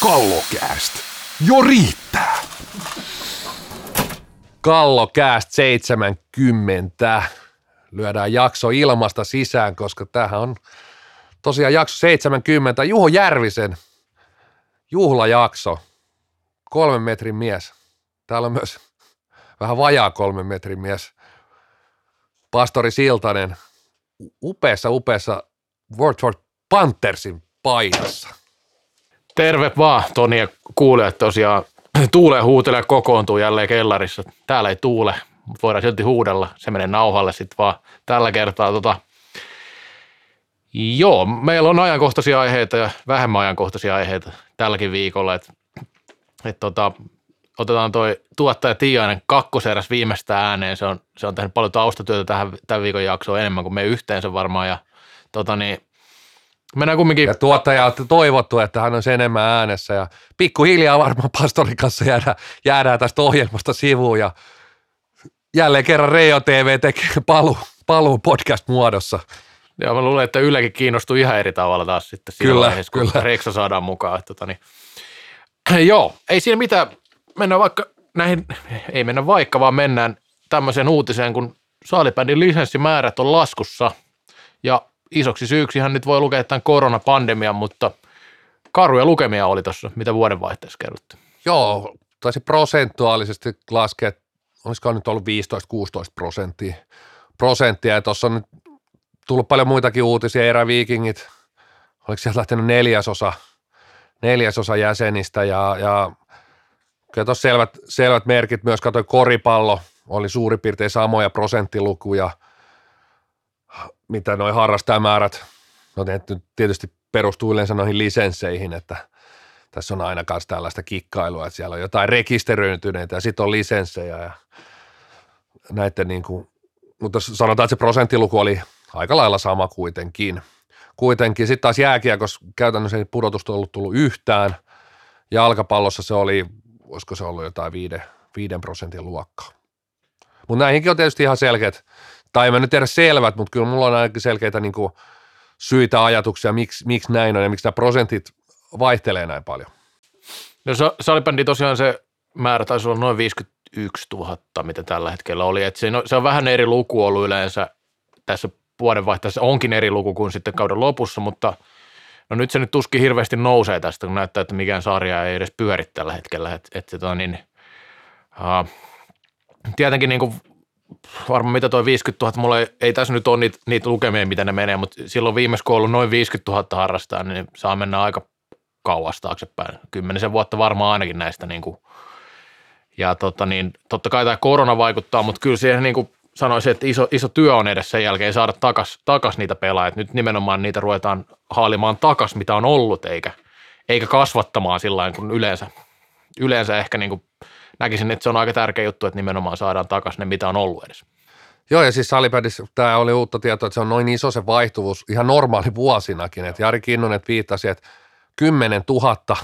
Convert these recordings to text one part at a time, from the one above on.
Kallokääst. Jo riittää. Kallokääst 70. Lyödään jakso ilmasta sisään, koska tämähän on tosiaan jakso 70. Juho Järvisen juhlajakso. Kolmen metrin mies. Täällä on myös vähän vajaa kolmen metrin mies. Pastori Siltanen upeassa, upeassa World Panthersin paidassa. Terve vaan, Toni ja kuulijat tosiaan. Tuule huutelee kokoontuu jälleen kellarissa. Täällä ei tuule, mutta voidaan silti huudella. Se menee nauhalle sitten vaan tällä kertaa. Tota, joo, meillä on ajankohtaisia aiheita ja vähemmän ajankohtaisia aiheita tälläkin viikolla. Et, et tota, otetaan toi tuottaja Tiainen kakkoseräs viimeistä ääneen. Se on, se on tehnyt paljon taustatyötä tähän, tämän viikon jaksoon enemmän kuin me yhteensä varmaan. Ja, tota niin, Mennään kumminkin. Ja tuottaja on toivottu, että hän on enemmän äänessä ja pikkuhiljaa varmaan pastorin kanssa jäädään, jäädään tästä ohjelmasta sivuun ja jälleen kerran Reijo TV tekee paluu, paluu podcast-muodossa. Joo, mä luulen, että Ylekin kiinnostuu ihan eri tavalla taas sitten siinä kyllä, vaiheessa, kun kyllä. Reksa saadaan mukaan. Että, tota, niin. Joo, ei siinä mitään. Mennään vaikka näihin, ei mennä vaikka, vaan mennään tämmöiseen uutiseen, kun saalibändin lisenssimäärät on laskussa. Ja isoksi syyksihän nyt voi lukea tämän koronapandemian, mutta karuja lukemia oli tuossa, mitä vuodenvaihteessa kerrottiin. Joo, taisi prosentuaalisesti laskea, olisiko nyt ollut 15-16 prosenttia, prosenttia. Tuossa on nyt tullut paljon muitakin uutisia, eräviikingit, oliko sieltä lähtenyt neljäsosa, neljäsosa jäsenistä ja, ja kyllä tuossa selvät, selvät merkit myös, katsoin koripallo, oli suurin piirtein samoja prosenttilukuja, mitä noin harrastajamäärät, no tietysti perustuu yleensä noihin lisensseihin, että tässä on aina myös tällaista kikkailua, että siellä on jotain rekisteröityneitä ja sitten on lisenssejä ja näiden niin kuin, mutta sanotaan, että se prosenttiluku oli aika lailla sama kuitenkin. Kuitenkin sitten taas jääkiekossa käytännössä ei pudotusta ollut tullut yhtään. Jalkapallossa se oli, olisiko se ollut jotain viiden, viiden prosentin luokkaa. Mutta näihinkin on tietysti ihan selkeät, tai en mä nyt tiedä selvät, mutta kyllä mulla on ainakin selkeitä niin kuin syitä, ajatuksia, miksi, miksi näin on ja miksi nämä prosentit vaihtelee näin paljon. No salibändi tosiaan se määrä taisi olla noin 51 000, mitä tällä hetkellä oli. Et se, no, se on vähän eri luku ollut yleensä tässä vuodenvaihteessa. Onkin eri luku kuin sitten kauden lopussa, mutta no nyt se nyt tuskin hirveästi nousee tästä, kun näyttää, että mikään sarja ei edes pyöri tällä hetkellä. Et, et, tota niin, uh, tietenkin niin kuin varmaan mitä toi 50 000, mulla ei, ei tässä nyt ole niitä, niitä lukemia, mitä ne menee, mutta silloin on ollut noin 50 000 harrastaa, niin saa mennä aika kauas taaksepäin. Kymmenisen vuotta varmaan ainakin näistä. Niin kuin. Ja tota niin, totta kai tämä korona vaikuttaa, mutta kyllä siihen niin kuin sanoisin, että iso, iso työ on edessä sen jälkeen saada takas, takas niitä pelaajia. Nyt nimenomaan niitä ruvetaan haalimaan takas, mitä on ollut, eikä, eikä kasvattamaan sillä kuin yleensä, yleensä ehkä niin kuin näkisin, että se on aika tärkeä juttu, että nimenomaan saadaan takaisin ne, mitä on ollut edes. Joo, ja siis salibändissä tämä oli uutta tietoa, että se on noin iso se vaihtuvuus ihan normaali vuosinakin. Että Jari Kinnunen viittasi, että 10 000,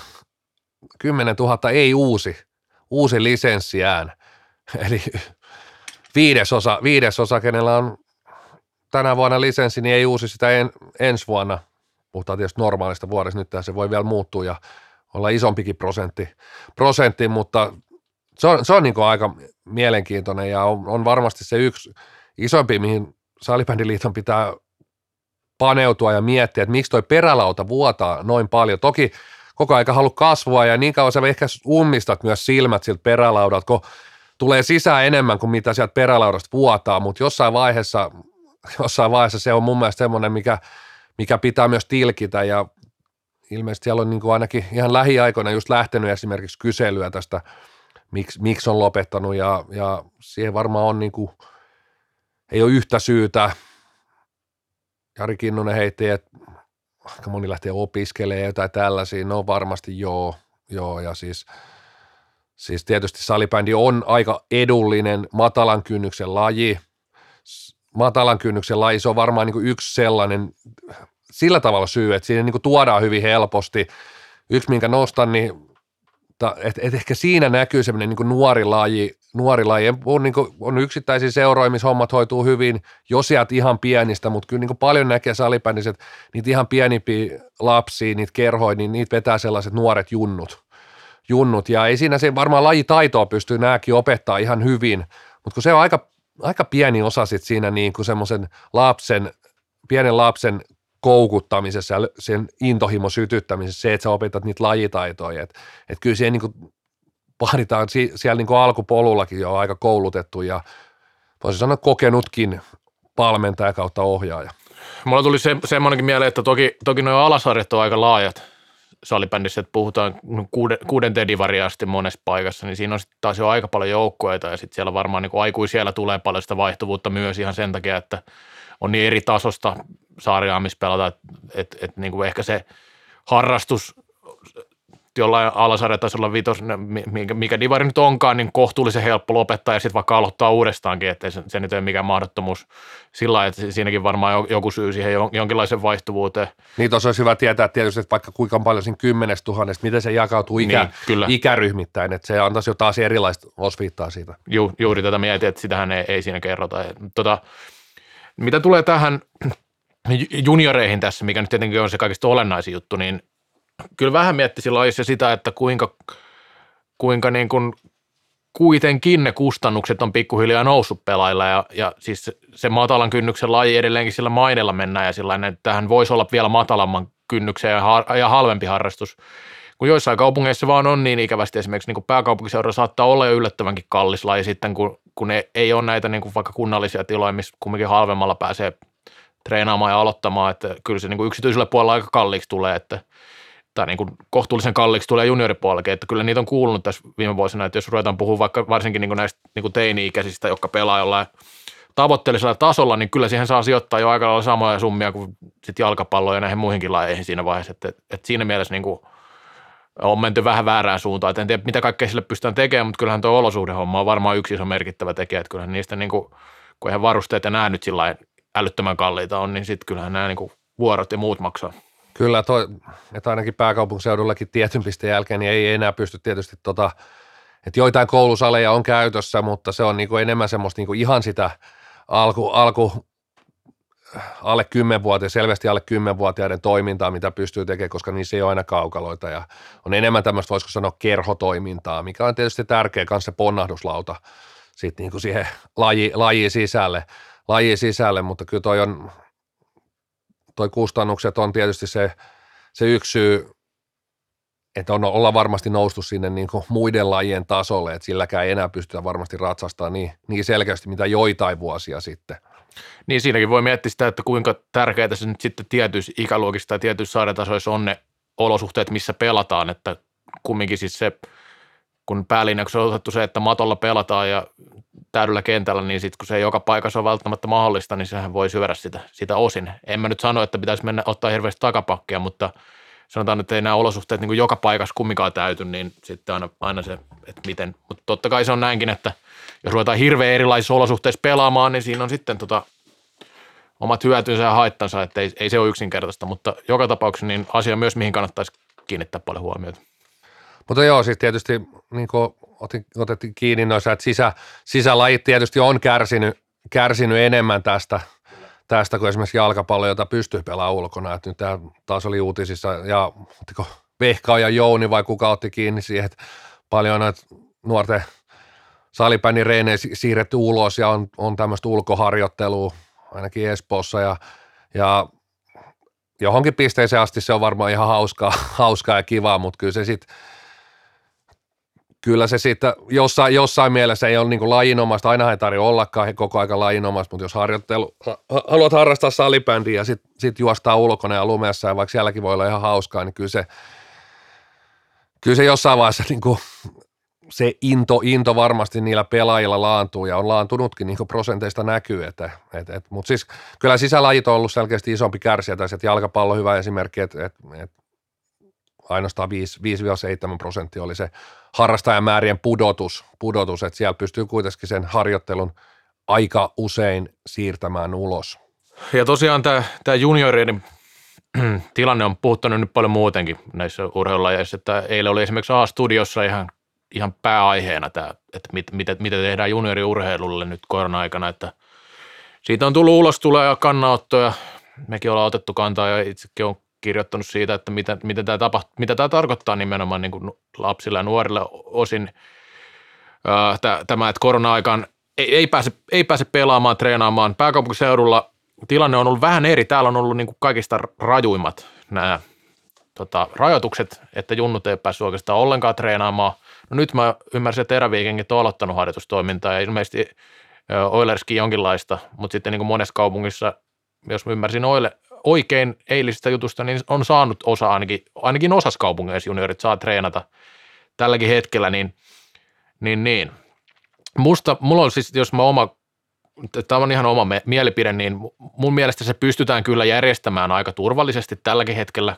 10 000 ei uusi, uusi lisenssiään. Eli viidesosa, viidesosa, kenellä on tänä vuonna lisenssi, niin ei uusi sitä en, ensi vuonna. Puhutaan tietysti normaalista vuodesta, nyt se voi vielä muuttua ja olla isompikin prosentti, prosentti mutta se on, se on niin aika mielenkiintoinen ja on, on varmasti se yksi isompi, mihin Salibändiliiton pitää paneutua ja miettiä, että miksi toi perälauta vuotaa noin paljon. Toki koko aika halu kasvua ja niin kauan sä ehkä ummistat myös silmät siltä perälaudalta, kun tulee sisään enemmän kuin mitä sieltä perälaudasta vuotaa, mutta jossain vaiheessa, jossain vaiheessa se on mun mielestä semmoinen, mikä, mikä pitää myös tilkitä ja ilmeisesti siellä on niin kuin ainakin ihan lähiaikoina just lähtenyt esimerkiksi kyselyä tästä, miksi, miksi on lopettanut ja, ja siihen varmaan on niin kuin, ei ole yhtä syytä. Jari Kinnunen heitti, että aika moni lähtee opiskelemaan jotain tällaisia, no varmasti joo, joo ja siis, siis tietysti salibändi on aika edullinen matalan kynnyksen laji, matalan kynnyksen laji, se on varmaan niin yksi sellainen sillä tavalla syy, että siinä niin tuodaan hyvin helposti. Yksi, minkä nostan, niin että et ehkä siinä näkyy semmoinen niin nuori laji, nuori laji. On, niin kuin, on yksittäisiä seuroja, missä hommat hoituu hyvin, jos sieltä ihan pienistä, mutta kyllä niin paljon näkee salibändissä, että niitä ihan pienimpiä lapsia, niitä kerhoja, niin niitä vetää sellaiset nuoret junnut. Junnut. Ja ei siinä se varmaan lajitaitoa pystyy nämäkin opettaa ihan hyvin, mutta kun se on aika, aika pieni osa sit siinä niin kuin semmoisen lapsen, pienen lapsen koukuttamisessa ja sen intohimo sytyttämisessä, se, että sä opetat niitä lajitaitoja. Että et kyllä siihen niin kuin vaaditaan si, siellä niin kuin alkupolullakin jo aika koulutettu ja voisi sanoa kokenutkin valmentaja kautta ohjaaja. Mulla tuli se, semmoinenkin mieleen, että toki, toki nuo alasarjat on aika laajat salibändissä, että puhutaan kuuden, kuudenteen divariin asti monessa paikassa, niin siinä on sitten taas jo aika paljon joukkueita ja sitten siellä varmaan niin aikuisiellä tulee paljon sitä vaihtuvuutta myös ihan sen takia, että on niin eri tasosta sarjaa, missä pelataan, että et, et, niin kuin ehkä se harrastus jollain alasarjatasolla vitos, mikä, mikä divari nyt onkaan, niin kohtuullisen helppo lopettaa ja sitten vaikka aloittaa uudestaankin, että se, se nyt ei ole mikään mahdottomuus sillä että siinäkin varmaan joku syy siihen jonkinlaisen vaihtuvuuteen. Niin tuossa olisi hyvä tietää tietysti, että vaikka kuinka paljon siinä kymmenestä tuhannesta, miten se jakautuu ikä, niin, kyllä. ikäryhmittäin, että se antaisi jo taas erilaista osviittaa siitä. Ju, juuri tätä mietin, että sitähän ei, ei siinä kerrota. Tota, mitä tulee tähän junioreihin tässä, mikä nyt tietenkin on se kaikista olennaisin juttu, niin kyllä vähän mietti silloin se sitä, että kuinka, kuinka niin kuin kuitenkin ne kustannukset on pikkuhiljaa noussut pelailla ja, ja siis se, matalan kynnyksen laji edelleenkin sillä mainella mennään ja sillä että tähän voisi olla vielä matalamman kynnyksen ja, ja halvempi harrastus. Kun joissain kaupungeissa vaan on niin ikävästi esimerkiksi niin kuin saattaa olla jo yllättävänkin kallis laji sitten, kun, kun ei, ei ole näitä niin kuin vaikka kunnallisia tiloja, missä kumminkin halvemmalla pääsee treenaamaan ja aloittamaan, että kyllä se niin kuin yksityisellä puolella aika kalliiksi tulee, että tai niin kuin kohtuullisen kalliiksi tulee junioripuolellakin, että kyllä niitä on kuulunut tässä viime vuosina, että jos ruvetaan puhua vaikka varsinkin niin kuin näistä niin kuin teini-ikäisistä, jotka pelaa jollain tavoitteellisella tasolla, niin kyllä siihen saa sijoittaa jo aika lailla samoja summia kuin sit jalkapalloon ja näihin muihinkin lajeihin siinä vaiheessa, että, että siinä mielessä niin kuin on menty vähän väärään suuntaan, että en tiedä mitä kaikkea sille pystytään tekemään, mutta kyllähän tuo olosuhdehomma on varmaan yksi iso merkittävä tekijä, että kyllähän niistä niin kuin, kun eihän varusteet ja nämä nyt sillä älyttömän kalliita on, niin sitten kyllähän nämä niin kuin vuorot ja muut maksaa. Kyllä, toi, että ainakin pääkaupunkiseudullakin tietyn pisteen jälkeen niin ei enää pysty tietysti tota, että joitain koulusaleja on käytössä, mutta se on niinku enemmän semmoista niinku ihan sitä alku, alku alle 10-vuotiaiden, selvästi alle 10-vuotiaiden toimintaa, mitä pystyy tekemään, koska niissä ei ole aina kaukaloita. Ja on enemmän tämmöistä, voisiko sanoa, kerhotoimintaa, mikä on tietysti tärkeä kanssa se ponnahduslauta sitten niin kuin siihen laji, laji sisälle, laji sisälle, mutta kyllä toi on, toi kustannukset on tietysti se, se yksi syy, että on, olla varmasti noustu sinne niin kuin muiden lajien tasolle, että silläkään ei enää pystytä varmasti ratsastamaan niin, niin selkeästi mitä joitain vuosia sitten. Niin siinäkin voi miettiä sitä, että kuinka tärkeää se nyt sitten tietyissä ikäluokissa tai tietyissä saaretasoissa on ne olosuhteet, missä pelataan, että kumminkin siis se, kun päälinjaksi on otettu se, että matolla pelataan ja täydellä kentällä, niin sitten kun se ei joka paikassa on välttämättä mahdollista, niin sehän voi syödä sitä, sitä osin. En mä nyt sano, että pitäisi mennä ottaa hirveästi takapakkia, mutta sanotaan, että ei nämä olosuhteet niin kuin joka paikassa kumminkaan täyty, niin sitten aina, aina se, että miten. Mutta totta kai se on näinkin, että jos ruvetaan hirveän erilaisissa olosuhteissa pelaamaan, niin siinä on sitten tota, omat hyötynsä ja haittansa, että ei, ei se ole yksinkertaista, mutta joka tapauksessa niin asia myös, mihin kannattaisi kiinnittää paljon huomiota. Mutta joo, siis tietysti niin kuin otettiin kiinni noissa, että sisä, sisälajit tietysti on kärsinyt, kärsinyt enemmän tästä, tästä kuin esimerkiksi jalkapallo, jota pystyy pelaamaan ulkona. Että nyt tämä taas oli uutisissa ja ottiko Vehka ja Jouni vai kuka otti kiinni siihen, että paljon noita nuorten salibändin reenejä siirretty ulos ja on, on tämmöistä ulkoharjoittelua ainakin Espoossa ja, ja johonkin pisteeseen asti se on varmaan ihan hauskaa, hauskaa ja kivaa, mutta kyllä se sitten kyllä se sitten jossain, jossain mielessä ei ole niin lajinomaista, aina ei tarvitse ollakaan koko aika lajinomaista, mutta jos harjoittelu, haluat harrastaa salibändiä ja sitten sit juostaa ulkona ja lumessa ja vaikka sielläkin voi olla ihan hauskaa, niin kyllä se, kyllä se jossain vaiheessa niin kuin se into, into varmasti niillä pelaajilla laantuu ja on laantunutkin, niin kuin prosenteista näkyy. Että, et, et, mutta siis kyllä sisälajit on ollut selkeästi isompi kärsijä, tai että jalkapallo hyvä esimerkki, että et, et ainoastaan 5-7 prosenttia oli se harrastajamäärien pudotus, pudotus, että siellä pystyy kuitenkin sen harjoittelun aika usein siirtämään ulos. Ja tosiaan tämä, tämä junioreiden tilanne on puhuttanut nyt paljon muutenkin näissä urheilulajeissa, että eilen oli esimerkiksi A-studiossa ihan ihan pääaiheena tämä, että mit, mitä, mitä tehdään junioriurheilulle nyt korona-aikana, että siitä on tullut ulos tulee ja kannanottoja, mekin ollaan otettu kantaa ja itsekin on kirjoittanut siitä, että mitä, mitä, tämä, tapaht, mitä tämä tarkoittaa nimenomaan niin kuin lapsille ja nuorille osin ää, tämä, että korona-aikaan ei, ei, pääse, ei pääse pelaamaan, treenaamaan. Pääkaupunkiseudulla tilanne on ollut vähän eri. Täällä on ollut niin kuin kaikista rajuimmat nämä tota, rajoitukset, että junnut ei päässyt oikeastaan ollenkaan treenaamaan. No nyt mä ymmärsin, että Eräviikengit on aloittanut harjoitustoimintaa ja ilmeisesti Oilerskin jonkinlaista, mutta sitten niin kuin monessa kaupungissa, jos mä ymmärsin Oile, oikein eilisistä jutusta, niin on saanut osa ainakin, ainakin osassa kaupungeissa juniorit saa treenata tälläkin hetkellä, niin, niin, niin. Musta, mulla on siis, jos mä oma, tämä on ihan oma mielipide, niin mun mielestä se pystytään kyllä järjestämään aika turvallisesti tälläkin hetkellä,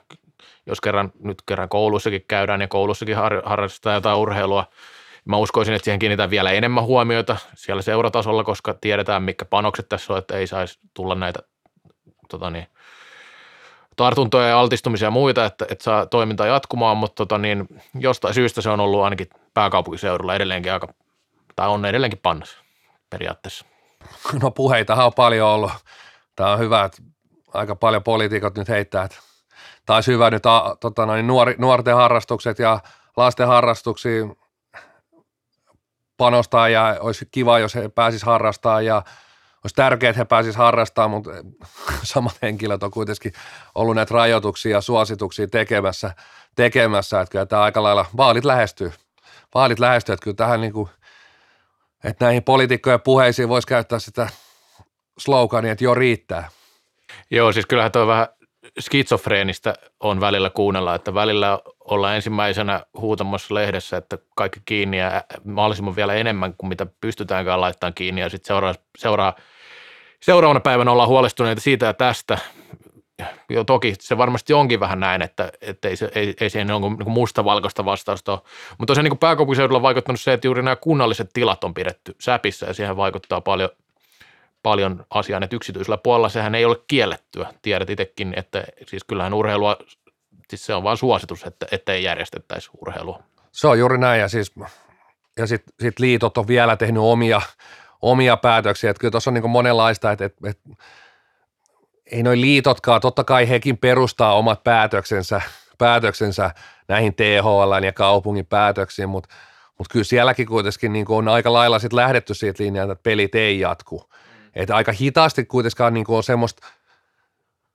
jos kerran nyt kerran koulussakin käydään ja koulussakin har, harrastetaan jotain urheilua. Mä uskoisin, että siihen kiinnitään vielä enemmän huomiota siellä seuratasolla, koska tiedetään, mikä panokset tässä on, että ei saisi tulla näitä tota niin, tartuntoja ja altistumisia ja muita, että, että saa toimintaa jatkumaan, mutta tota niin, jostain syystä se on ollut ainakin pääkaupunkiseudulla edelleenkin aika, tai on edelleenkin pannassa periaatteessa. No puheitahan on paljon ollut. Tämä on hyvä, että aika paljon poliitikot nyt heittää, että taisi hyvä nyt a, tota noin, nuori, nuorten harrastukset ja lasten harrastuksiin panostaa ja olisi kiva, jos he pääsisivät harrastamaan ja olisi tärkeää, että he pääsisivät harrastamaan, mutta samat henkilöt on kuitenkin ollut näitä rajoituksia ja suosituksia tekemässä, tekemässä että kyllä tämä aika lailla, vaalit lähestyy, vaalit lähestyy, että kyllä tähän niin kuin, että näihin poliitikkojen puheisiin voisi käyttää sitä slogania, että jo riittää. Joo, siis kyllähän tuo vähän skitsofreenistä on välillä kuunnella, että välillä ollaan ensimmäisenä huutamassa lehdessä, että kaikki kiinni ja mahdollisimman vielä enemmän kuin mitä pystytäänkään laittamaan kiinni ja sitten seuraa, seuraa, seuraavana päivänä ollaan huolestuneita siitä ja tästä. Jo, toki se varmasti onkin vähän näin, että, että ei, se, ei, ei siihen niin niin mustavalkoista vastausta ole. Mutta tosiaan niin pääkaupunkiseudulla on vaikuttanut se, että juuri nämä kunnalliset tilat on pidetty säpissä ja siihen vaikuttaa paljon – paljon asiaan, että yksityisellä puolella sehän ei ole kiellettyä. Tiedät itsekin, että siis kyllähän urheilua, siis se on vain suositus, että, että ei järjestettäisi urheilua. Se on juuri näin ja siis ja sitten sit liitot on vielä tehnyt omia, omia päätöksiä, että kyllä tuossa on niin monenlaista, että, että, että ei noin liitotkaan, totta kai hekin perustaa omat päätöksensä, päätöksensä näihin THL ja kaupungin päätöksiin, mutta, mutta kyllä sielläkin kuitenkin niin on aika lailla sit lähdetty siitä linjaa, että pelit ei jatku. Että aika hitaasti kuitenkaan niin kuin on semmoista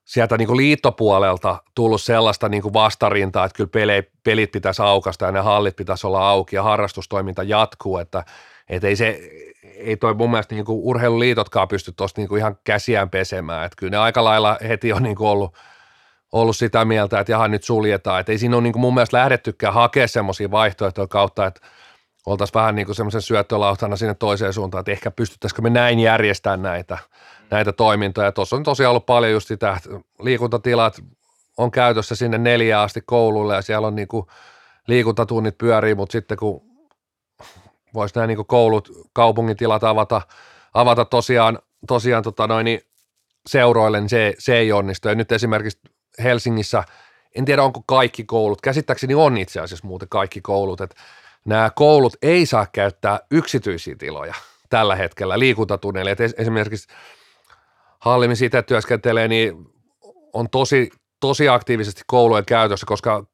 sieltä niin kuin liittopuolelta tullut sellaista niin kuin vastarintaa, että kyllä pelit, pelit pitäisi aukasta ja ne hallit pitäisi olla auki ja harrastustoiminta jatkuu, että, että ei se, ei toi mun mielestä niin kuin urheiluliitotkaan pysty tuosta niin ihan käsiään pesemään, että kyllä ne aika lailla heti on niin kuin ollut, ollut sitä mieltä, että jaha nyt suljetaan, että ei siinä ole niin kuin mun mielestä lähdettykään hakea semmoisia vaihtoehtoja kautta, että oltaisiin vähän niin kuin semmoisen syöttölautana sinne toiseen suuntaan, että ehkä pystyttäisikö me näin järjestämään näitä, näitä toimintoja. Tuossa on tosiaan ollut paljon just sitä, liikuntatilat on käytössä sinne neljään asti koululle ja siellä on niin kuin liikuntatunnit pyörii, mutta sitten kun voisi nämä niin kuin koulut, kaupungin tilat avata, avata tosiaan, tosiaan tota noin, niin seuroille, niin se, se ei onnistu. Ja nyt esimerkiksi Helsingissä, en tiedä onko kaikki koulut, käsittääkseni on itse asiassa muuten kaikki koulut, että nämä koulut ei saa käyttää yksityisiä tiloja tällä hetkellä liikuntatunneille. Et esimerkiksi Halli, missä itse työskentelee, niin on tosi, tosi aktiivisesti koulujen käytössä, koska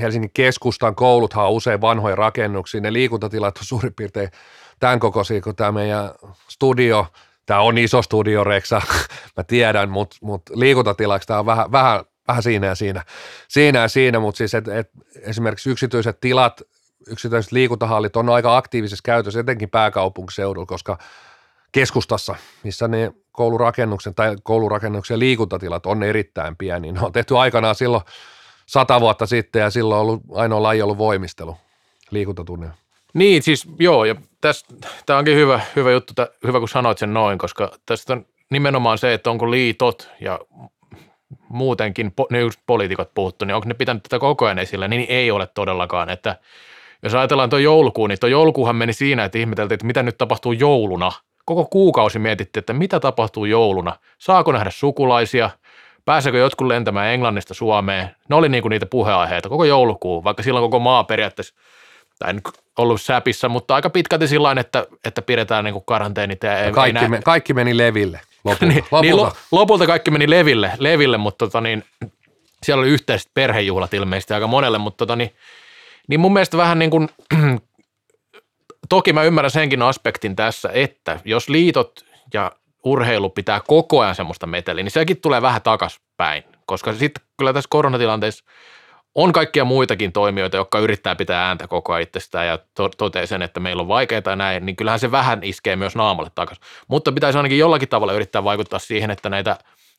Helsingin keskustan kouluthan on usein vanhoja rakennuksia. Ne liikuntatilat on suurin piirtein tämän kokoisia kuin tämä meidän studio. Tämä on iso studio, Reksa, mä tiedän, mutta mut liikuntatilaksi tämä on vähän, vähän, vähän siinä ja siinä, siinä ja siinä, mutta siis et, et esimerkiksi yksityiset tilat yksittäiset liikuntahallit on aika aktiivisessa käytössä, etenkin pääkaupunkiseudulla, koska keskustassa, missä ne koulurakennuksen tai koulurakennuksen liikuntatilat on erittäin pieni. Ne on tehty aikanaan silloin sata vuotta sitten ja silloin on ollut ainoa laji ollut voimistelu liikuntatunnilla. Niin, siis joo, ja tämä onkin hyvä, hyvä juttu, tää, hyvä kun sanoit sen noin, koska tästä on nimenomaan se, että onko liitot ja muutenkin ne poliitikot puhuttu, niin onko ne pitänyt tätä koko ajan esillä, niin ei ole todellakaan, että jos ajatellaan tuo joulukuun, niin tuo joulukuuhan meni siinä, että ihmeteltiin, että mitä nyt tapahtuu jouluna. Koko kuukausi mietittiin, että mitä tapahtuu jouluna. Saako nähdä sukulaisia? Pääseekö jotkut lentämään Englannista Suomeen? Ne oli niinku niitä puheaiheita koko joulukuun, vaikka silloin koko maa periaatteessa tai en ollut säpissä, mutta aika pitkälti sillä että, että pidetään niin kuin karanteenit. Ja ei, Kaikki, ei me, kaikki meni leville lopulta. niin, lopulta. niin, lo, lopulta kaikki meni leville, leville mutta tota, niin, siellä oli yhteiset perhejuhlat ilmeisesti aika monelle, mutta tota, niin, niin mun mielestä vähän niin kuin, toki mä ymmärrän senkin aspektin tässä, että jos liitot ja urheilu pitää koko ajan semmoista meteliä, niin sekin tulee vähän takaspäin, koska sitten kyllä tässä koronatilanteessa on kaikkia muitakin toimijoita, jotka yrittää pitää ääntä koko ajan itsestään ja to- toteaa sen, että meillä on vaikeaa näin, niin kyllähän se vähän iskee myös naamalle takaisin. Mutta pitäisi ainakin jollakin tavalla yrittää vaikuttaa siihen, että näitä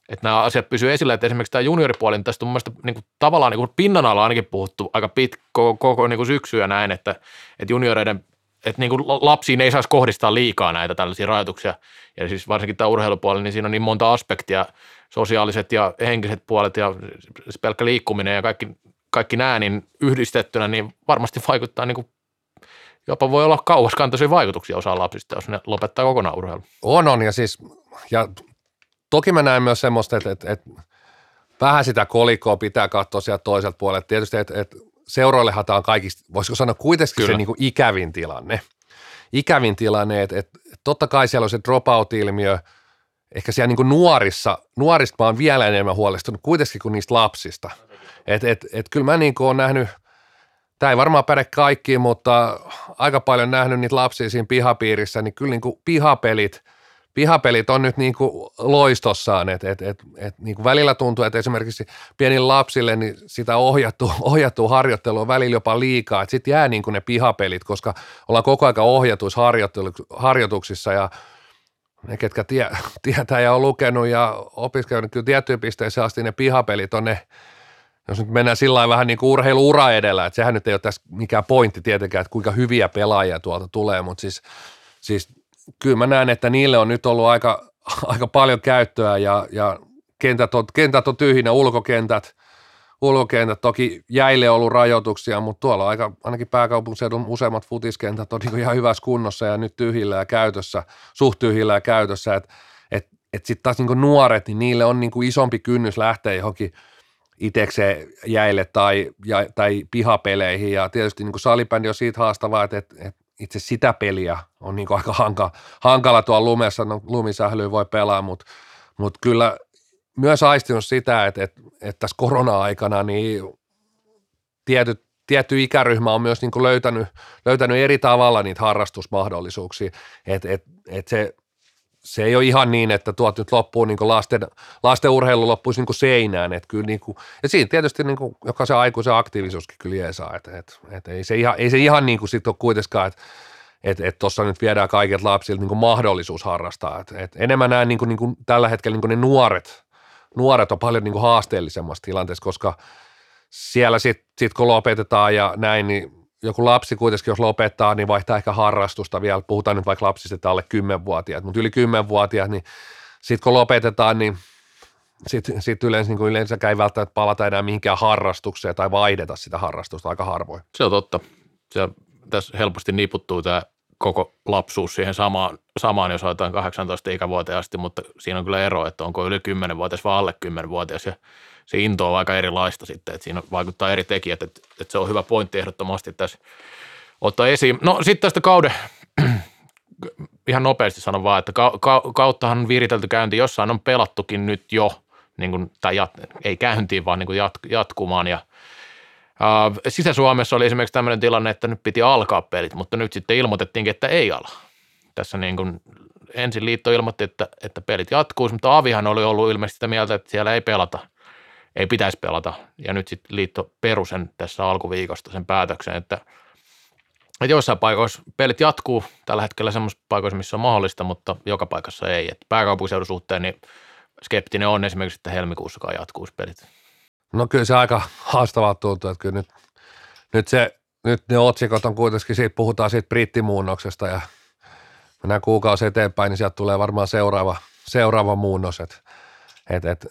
että nämä asiat pysyvät esillä, että esimerkiksi tämä junioripuoli, niin tästä on mun niin kuin, tavallaan niin kuin pinnan alla ainakin puhuttu aika pitkä koko, niin kuin syksy ja näin, että, että junioreiden että niin kuin lapsiin ei saisi kohdistaa liikaa näitä tällaisia rajoituksia. Ja siis varsinkin tämä urheilupuoli, niin siinä on niin monta aspektia, sosiaaliset ja henkiset puolet ja pelkkä liikkuminen ja kaikki, kaikki nämä niin yhdistettynä, niin varmasti vaikuttaa niin kuin, jopa voi olla kauaskantoisia vaikutuksia osaa lapsista, jos ne lopettaa kokonaan urheilu. On, on ja siis, ja toki mä näen myös semmoista, että, että, että vähän sitä kolikkoa pitää katsoa sieltä toiselta puolelta. Tietysti, että, että seuroillehan tämä on kaikista, voisiko sanoa kuitenkin Kyllä. se niin kuin ikävin tilanne. Ikävin tilanne, että, että totta kai siellä on se dropout-ilmiö, ehkä siellä niin kuin nuorissa, nuorista mä oon vielä enemmän huolestunut kuitenkin kuin niistä lapsista. Että et, et, kyllä mä niin kuin oon nähnyt, tämä ei varmaan päde kaikkiin, mutta aika paljon nähnyt niitä lapsia siinä pihapiirissä, niin kyllä niin kuin pihapelit – pihapelit on nyt niin kuin loistossaan, että et, et, et niin kuin välillä tuntuu, että esimerkiksi pienille lapsille niin sitä ohjattu, ohjattu harjoittelu on välillä jopa liikaa, että sitten jää niin kuin ne pihapelit, koska ollaan koko aika ohjatuissa harjoituksissa ja ne, ketkä tie, tietää ja on lukenut ja opiskellut, niin kyllä tiettyyn pisteeseen asti ne pihapelit on ne, jos nyt mennään sillä vähän niin kuin urheiluura edellä, että sehän nyt ei ole tässä mikään pointti tietenkään, että kuinka hyviä pelaajia tuolta tulee, mutta siis, siis kyllä mä näen, että niille on nyt ollut aika, aika paljon käyttöä ja, ja kentät, on, kentät on tyhjinä, ulkokentät, ulkokentät, toki jäille on ollut rajoituksia, mutta tuolla on aika, ainakin pääkaupunkiseudun useimmat futiskentät on niin ihan hyvässä kunnossa ja nyt tyhjillä ja käytössä, suht tyhjillä ja käytössä, että et, et sitten taas niin nuoret, niin niille on niin isompi kynnys lähteä johonkin itekseen jäille tai, ja, tai pihapeleihin. Ja tietysti niin salibändi on siitä haastavaa, että, että, että itse sitä peliä on niin aika hanka, hankala tuolla lumessa, no lumisählyä voi pelaa, mutta, mutta kyllä myös aistinut sitä, että, että, että tässä korona-aikana niin tietyt, tietty ikäryhmä on myös niin löytänyt, löytänyt eri tavalla niitä harrastusmahdollisuuksia, että että että se se ei ole ihan niin, että tuot nyt loppuu niin lasten, lasten urheilu loppuisi niin seinään. Että kyllä niin kuin, ja siinä tietysti niin kuin jokaisen aikuisen aktiivisuuskin kyllä jeesaa. Että, että, ei, se ihan, ei se ihan niin kuin sitten ole kuitenkaan, että että että tuossa nyt viedään kaikilta lapsilta niin mahdollisuus harrastaa. Että, että enemmän näen niin kuin, niin kuin tällä hetkellä niin kuin ne nuoret, nuoret on paljon niin kuin haasteellisemmassa tilanteessa, koska siellä sitten sit kun lopetetaan ja näin, niin joku lapsi kuitenkin, jos lopettaa, niin vaihtaa ehkä harrastusta vielä. Puhutaan nyt vaikka lapsista, että alle 10-vuotiaat, mutta yli 10-vuotiaat, niin sitten kun lopetetaan, niin sitten sit yleensä, niin yleensä ei välttämättä palata enää mihinkään harrastukseen tai vaihdeta sitä harrastusta aika harvoin. Se on totta. Se, tässä helposti niputtuu tämä koko lapsuus siihen samaan, samaan jos otetaan 18 ikävuoteen mutta siinä on kyllä ero, että onko yli 10-vuotias vai alle 10-vuotias ja se into on aika erilaista sitten, että siinä vaikuttaa eri tekijät, että, että se on hyvä pointti ehdottomasti tässä ottaa esiin. No sitten tästä kauden, ihan nopeasti sanon vaan, että ka, ka, kauttahan viritelty käynti, jossain on pelattukin nyt jo, niin kuin, tai jat, ei käyntiin, vaan niin kuin jat, jatkumaan ja Uh, Sisä-Suomessa oli esimerkiksi tämmöinen tilanne, että nyt piti alkaa pelit, mutta nyt sitten ilmoitettiinkin, että ei ala. Tässä niin kuin ensin liitto ilmoitti, että, että pelit jatkuisi, mutta Avihan oli ollut ilmeisesti sitä mieltä, että siellä ei pelata – ei pitäisi pelata. Ja nyt sitten liitto perusen tässä alkuviikosta sen päätöksen, että, että joissain paikoissa pelit jatkuu tällä hetkellä semmoisissa paikoissa, missä on mahdollista, mutta joka paikassa ei. Et pääkaupunkiseudun suhteen niin skeptinen on esimerkiksi, että helmikuussakaan jatkuisi pelit. No kyllä se aika haastavaa tuntuu, että kyllä nyt, nyt, se, nyt ne otsikot on kuitenkin, siitä puhutaan siitä brittimuunnoksesta ja mennään kuukausi eteenpäin, niin sieltä tulee varmaan seuraava, seuraava muunnos, että et, et,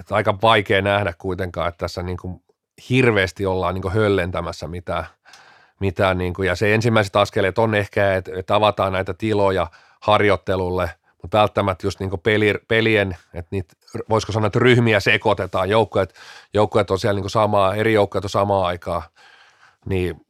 että aika vaikea nähdä kuitenkaan, että tässä niin kuin hirveästi ollaan niin kuin höllentämässä mitään, mitään niin kuin, ja se ensimmäiset askeleet on ehkä, että, että avataan näitä tiloja harjoittelulle, mutta välttämättä just niin kuin peli, pelien, että niitä, voisiko sanoa, että ryhmiä sekoitetaan, joukkueet, joukkueet on siellä niin kuin samaa, eri joukkueet on samaa aikaa, niin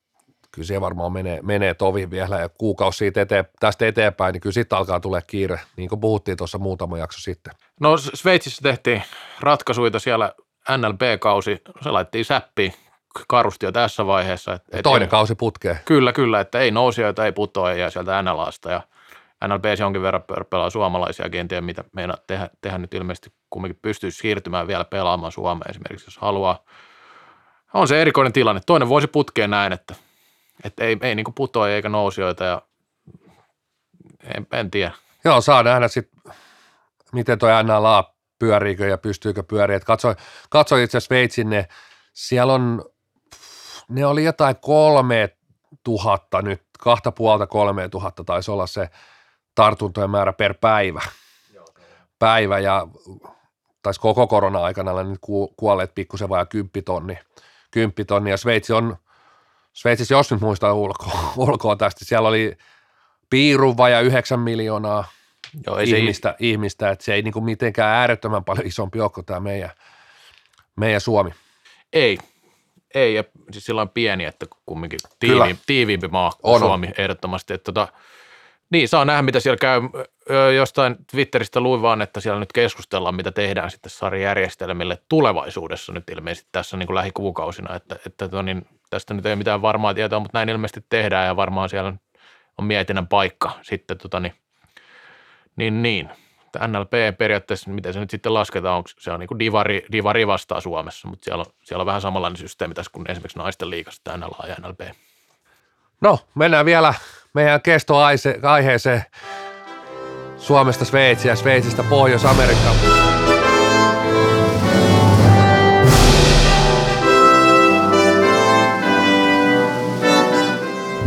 kyllä se varmaan menee, menee tovi vielä ja kuukausi siitä eteen, tästä eteenpäin, niin kyllä sitten alkaa tulee kiire, niin kuin puhuttiin tuossa muutama jakso sitten. No Sveitsissä tehtiin ratkaisuja siellä NLB-kausi, se laittiin säppiin karusti jo tässä vaiheessa. Et, et Toinen ei, kausi putkee. Kyllä, kyllä, että ei nousijoita, ei putoa ja sieltä NLAsta ja NLBs jonkin verran pelaa suomalaisia, en tiedä mitä meina tehdä, tehdä nyt ilmeisesti kumminkin pystyisi siirtymään vielä pelaamaan Suomeen esimerkiksi, jos haluaa. On se erikoinen tilanne. Toinen voisi putkea näin, että, että ei, ei niin putoa eikä nousijoita ja en, en tiedä. Joo, saa nähdä sitten, miten tuo NLA pyöriikö ja pystyykö pyöriä. Katsoin, katsoin itse asiassa Sveitsin ne, siellä on, ne oli jotain kolme tuhatta nyt, kahta puolta kolme tuhatta taisi olla se tartuntojen määrä per päivä. Päivä ja taisi koko korona-aikana nyt kuolleet pikkusen vajaa kymppitonni. kymppitonni ja Sveitsi on, Sveitsissä jos nyt muistaa ulkoa, ulkoa tästä, siellä oli piirun vaja 9 miljoonaa Joo, ei ihmistä, se... ihmistä, että se ei niinku mitenkään äärettömän paljon isompi ole kuin tämä meidän, meidän Suomi. Ei, ei, ja siis sillä on pieni, että kumminkin tiiviimpi, tiiviimpi maa kuin on. Suomi ehdottomasti. Että tota, niin, saa nähdä, mitä siellä käy. Jostain Twitteristä luin vaan, että siellä nyt keskustellaan, mitä tehdään sitten sarjajärjestelmille tulevaisuudessa nyt ilmeisesti tässä niin kuin lähikuukausina. Että, että to, niin, tästä nyt ei mitään varmaa tietoa, mutta näin ilmeisesti tehdään ja varmaan siellä on mietinnän paikka sitten tota, niin, niin, niin. NLP periaatteessa, miten se nyt sitten lasketaan, onko se on niin kuin divari, divari vastaa Suomessa, mutta siellä on, siellä on vähän samanlainen systeemi tässä kuin esimerkiksi naisten liikasta NLA ja NLP. No, mennään vielä meidän kestoaiheeseen Suomesta Sveitsiä ja Sveitsistä Pohjois-Amerikkaan.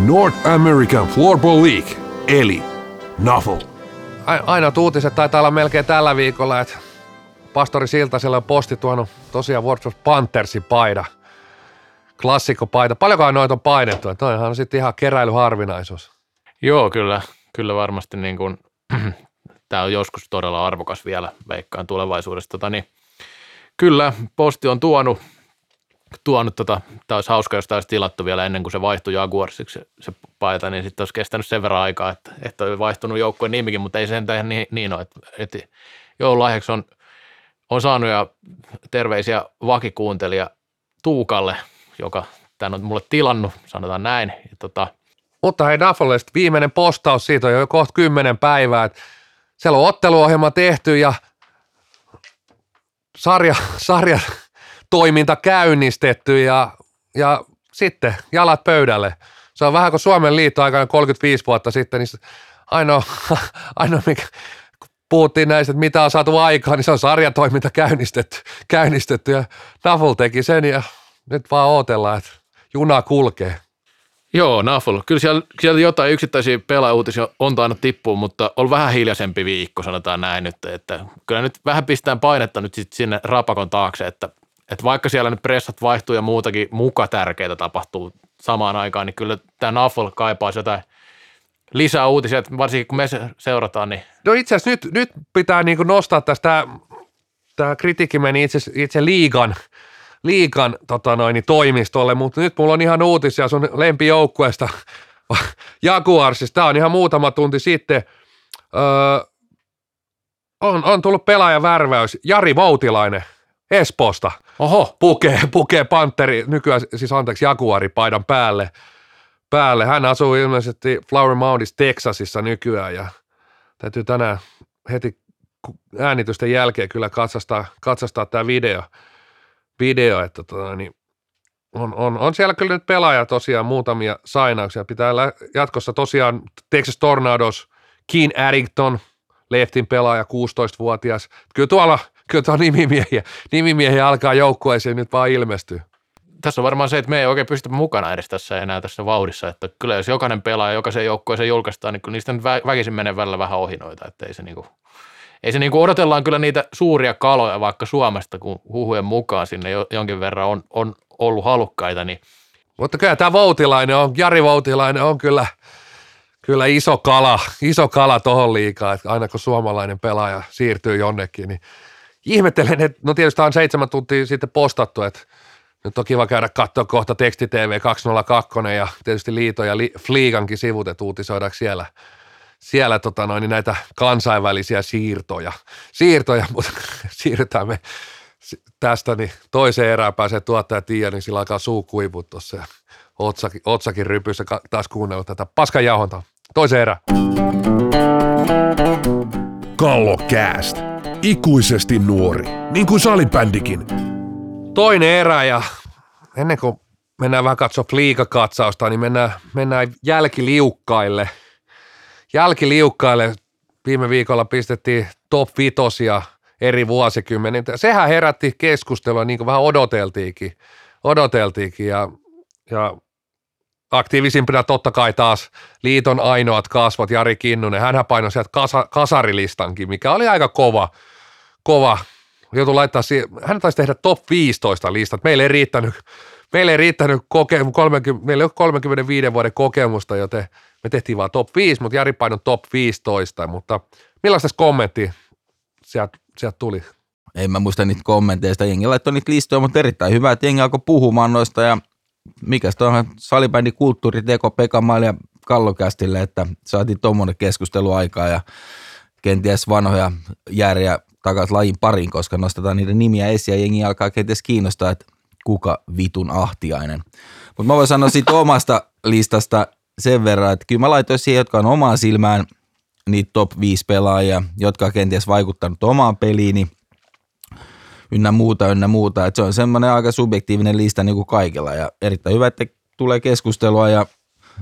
North American Floorball League, eli NAFL aina uutiset taitaa olla melkein tällä viikolla, että pastori Siltasella on posti tuonut tosiaan World of Panthersin paida, klassikkopaita. Paljonkohan noita on painettu? Toihan on sitten ihan keräilyharvinaisuus. Joo, kyllä, kyllä varmasti niin kuin, tämä on joskus todella arvokas vielä, veikkaan tulevaisuudessa. Tota, niin, kyllä, posti on tuonut tuonut, tota, tämä olisi hauska, jos tämä olisi tilattu vielä ennen kuin se vaihtui Jaguarsiksi se, paita, niin sitten olisi kestänyt sen verran aikaa, että, että olisi vaihtunut joukkueen nimikin, mutta ei sen ihan niin, niin ole, että, että joululahjaksi on, on saanut ja terveisiä vakikuuntelija Tuukalle, joka tämän on mulle tilannut, sanotaan näin. Ja tota, mutta hei Dafolesta viimeinen postaus siitä on jo kohta kymmenen päivää, että siellä on otteluohjelma tehty ja sarja, sarja toiminta käynnistetty ja, ja sitten jalat pöydälle. Se on vähän kuin Suomen liitto aikana 35 vuotta sitten, niin ainoa, ainoa mikä, puhuttiin näistä, että mitä on saatu aikaan, niin se on sarjatoiminta käynnistetty, käynnistetty ja Naful teki sen ja nyt vaan odotellaan, että juna kulkee. Joo, Naful. Kyllä siellä, siellä jotain yksittäisiä pelaajuutisia on tainnut tippua, mutta on vähän hiljaisempi viikko, sanotaan näin nyt, että kyllä nyt vähän pistään painetta nyt sit sinne rapakon taakse, että että vaikka siellä nyt pressat vaihtuu ja muutakin muka tärkeitä tapahtuu samaan aikaan, niin kyllä tämä Naffle kaipaisi jotain lisää uutisia, että varsinkin kun me seurataan. Niin. No itse asiassa nyt, nyt pitää niin nostaa tästä, tämä kritiikki meni itse, itse liigan, liigan tota noin, niin toimistolle, mutta nyt mulla on ihan uutisia sun lempijoukkueesta Jaguarsista. Tämä on ihan muutama tunti sitten. Öö, on, on tullut pelaajan Jari Voutilainen Espoosta – Oho. Pukee, pukee Panteri, nykyään siis anteeksi Jaguari paidan päälle. päälle. Hän asuu ilmeisesti Flower Moundissa Texasissa nykyään ja täytyy tänään heti äänitysten jälkeen kyllä katsastaa, katsastaa tämä video, video että tota, niin on, on, on, siellä kyllä nyt pelaaja tosiaan muutamia sainauksia. Pitää jatkossa tosiaan Texas Tornados, Keen Addington, leftin pelaaja, 16-vuotias. Kyllä tuolla – kyllä tuo nimimiehiä, nimimiehiä alkaa joukkueeseen nyt vaan ilmestyä. Tässä on varmaan se, että me ei oikein pysty mukana edes tässä enää tässä vauhdissa, että kyllä jos jokainen pelaaja jokaisen joukkueeseen julkaistaan, niin kyllä niistä nyt väkisin menee välillä vähän ohi noita, että ei se niinku, ei se niinku odotellaan kyllä niitä suuria kaloja vaikka Suomesta, kun huhujen mukaan sinne jonkin verran on, on ollut halukkaita, niin mutta kyllä tämä Voutilainen on, Jari Voutilainen on kyllä, kyllä iso kala, iso kala tohon liikaa, että aina kun suomalainen pelaaja siirtyy jonnekin, niin ihmettelen, että no tietysti on seitsemän tuntia sitten postattu, että Nyt on kiva käydä katsoa kohta Teksti TV 202 ja tietysti Liito ja Li- Fliigankin sivut, että uutisoidaanko siellä, siellä tota noin, niin näitä kansainvälisiä siirtoja. Siirtoja, mutta siirrytään me tästä niin toiseen erään pääsee tuottaja Tiia, niin sillä alkaa suu kuivua tuossa ja otsakin, otsakin rypyssä taas kuunnella tätä paskan jauhontaa. Toiseen erään. Kallokääst. Ikuisesti nuori, niin kuin salibändikin. toinen erä ja ennen kuin mennään vähän katsoa liikakatsausta, niin mennään, mennään jälkiliukkaille. Jälkiliukkaille viime viikolla pistettiin top vitosia eri vuosikymmenintä. Sehän herätti keskustelua, niin kuin vähän odoteltiinkin. odoteltiinkin ja, ja aktiivisimpina totta kai taas liiton ainoat kasvot, Jari Kinnunen. Hänhän painoi sieltä kasa, kasarilistankin, mikä oli aika kova, kova joutui laittaa siihen, hän taisi tehdä top 15 listat. Meillä ei riittänyt, meillä ei riittänyt koke, 30, meillä ei ole 35 vuoden kokemusta, joten me tehtiin vaan top 5, mutta Jari painoi top 15, mutta millaista kommentti sieltä, sieltä tuli? En mä muista niitä kommenteista, jengi laittoi niitä listoja, mutta erittäin hyvä, että jengi alkoi puhumaan noista ja mikäs tuohon salibändi kulttuuriteko Pekamaille ja Kallokästille, että saatiin tuommoinen keskustelu aikaa ja kenties vanhoja järjä takaisin lajin pariin, koska nostetaan niiden nimiä esiin ja jengi alkaa kenties kiinnostaa, että kuka vitun ahtiainen. Mutta mä voin sanoa siitä omasta listasta sen verran, että kyllä mä laitoin siihen, jotka on omaan silmään niitä top 5 pelaajia, jotka on kenties vaikuttanut omaan peliini, ynnä muuta, ynnä muuta. Et se on semmoinen aika subjektiivinen lista niin kuin kaikilla ja erittäin hyvä, että tulee keskustelua. Ja,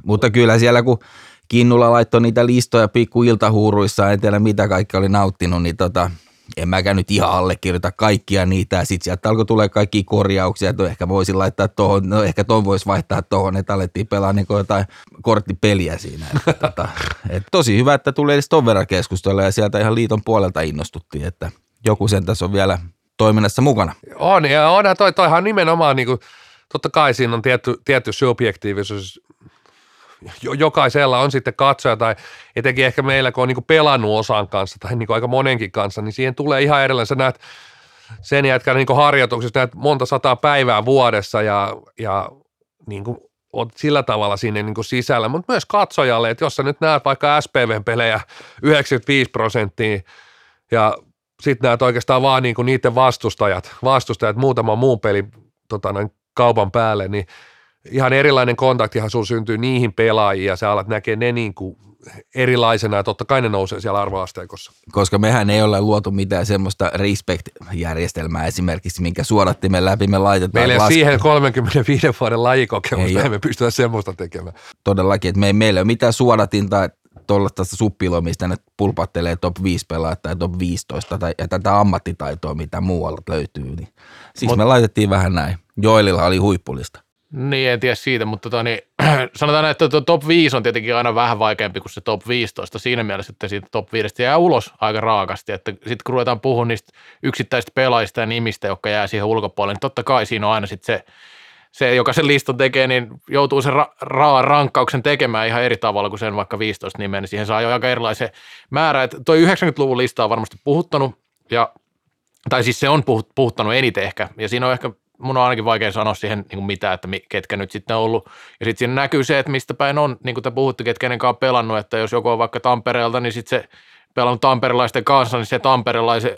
mutta kyllä siellä kun Kinnula laittoi niitä listoja pikku iltahuuruissa, en tiedä mitä kaikki oli nauttinut, niin tota, en mäkään nyt ihan allekirjoita kaikkia niitä. Ja sitten sieltä alkoi tulee kaikki korjauksia, että ehkä voisin laittaa tuohon, no ehkä tuon voisi vaihtaa tuohon, että alettiin pelaa niin jotain korttipeliä siinä. Että, tota, et tosi hyvä, että tuli edes ton verran keskustella ja sieltä ihan liiton puolelta innostuttiin, että joku sen tässä on vielä toiminnassa mukana. On, ja on, ja toi, toihan nimenomaan, niin kuin, totta kai siinä on tietty, tietty subjektiivisuus, jokaisella on sitten katsoja tai etenkin ehkä meillä, kun on niin pelannut osan kanssa tai niin aika monenkin kanssa, niin siihen tulee ihan erilainen. Sä näet sen jätkän niin harjoituksessa näet monta sataa päivää vuodessa ja, ja niin kuin oot sillä tavalla sinne niin kuin sisällä, mutta myös katsojalle, että jos sä nyt näet vaikka SPV-pelejä 95 prosenttia ja sitten näet oikeastaan vaan niin kuin niiden vastustajat, vastustajat muutaman muun pelin tota, kaupan päälle, niin ihan erilainen kontaktihan sun syntyy niihin pelaajiin ja sä alat näkee ne niin kuin erilaisena ja totta kai ne nousee siellä arvoasteikossa. koska mehän ei ole luotu mitään semmoista respect-järjestelmää esimerkiksi, minkä suodattimen läpi me laitetaan. Meillä ei siihen 35 vuoden lajikokemusta, Ei me pystytä semmoista tekemään. Todellakin, että me ei, meillä ei ole mitään suodatinta tuollaista suppiloa, mistä ne pulpattelee top 5 pelaajat tai top 15 tai ja tätä ammattitaitoa, mitä muualta löytyy. Niin. Siksi Mut- me laitettiin vähän näin. Joelilla oli huippulista. Niin, en tiedä siitä, mutta tota, niin, sanotaan, että tuo top 5 on tietenkin aina vähän vaikeampi kuin se top 15 siinä mielessä, että siitä top 5 jää ulos aika raakasti, että sitten kun ruvetaan puhumaan niistä yksittäisistä pelaajista ja nimistä, jotka jää siihen ulkopuolelle, niin totta kai siinä on aina sitten se, se, joka sen listan tekee, niin joutuu sen ra- raan rankkauksen tekemään ihan eri tavalla kuin sen vaikka 15 nimeä, niin siihen saa jo aika erilaisen määrä. Että toi 90-luvun lista on varmasti puhuttanut, ja, tai siis se on puhut, puhuttanut eniten ehkä, ja siinä on ehkä mun on ainakin vaikea sanoa siihen niin mitään, että ketkä nyt sitten on ollut. Ja sitten siinä näkyy se, että mistä päin on, niin kuin te puhutte, ketkä on pelannut, että jos joku on vaikka Tampereelta, niin sitten se pelannut tamperelaisten kanssa, niin se tamperelaisen,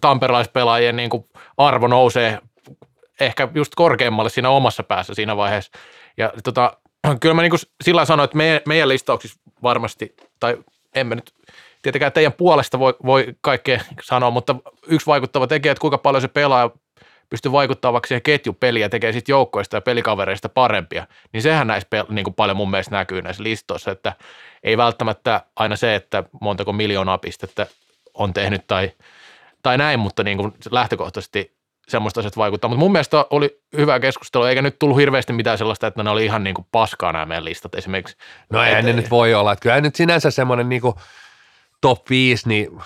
tamperelaispelaajien niin kuin arvo nousee ehkä just korkeammalle siinä omassa päässä siinä vaiheessa. Ja tota, kyllä mä niin kuin sillä sanoin, että meidän, meidän listauksissa varmasti, tai emme nyt tietenkään teidän puolesta voi, voi kaikkea sanoa, mutta yksi vaikuttava tekijä, että kuinka paljon se pelaaja pystyy vaikuttamaan vaikka siihen ketjupeliin ja tekee sitten joukkoista ja pelikavereista parempia, niin sehän näissä pel- niin kuin paljon mun mielestä näkyy näissä listoissa, että ei välttämättä aina se, että montako miljoonaa pistettä on tehnyt tai, tai näin, mutta niin kuin lähtökohtaisesti semmoista asiat vaikuttaa. Mutta mun mielestä oli hyvä keskustelu, eikä nyt tullut hirveästi mitään sellaista, että ne oli ihan niin kuin paskaa nämä meidän listat esimerkiksi. No Et- ne nyt voi olla. Että kyllä nyt sinänsä semmoinen niin top 5, niin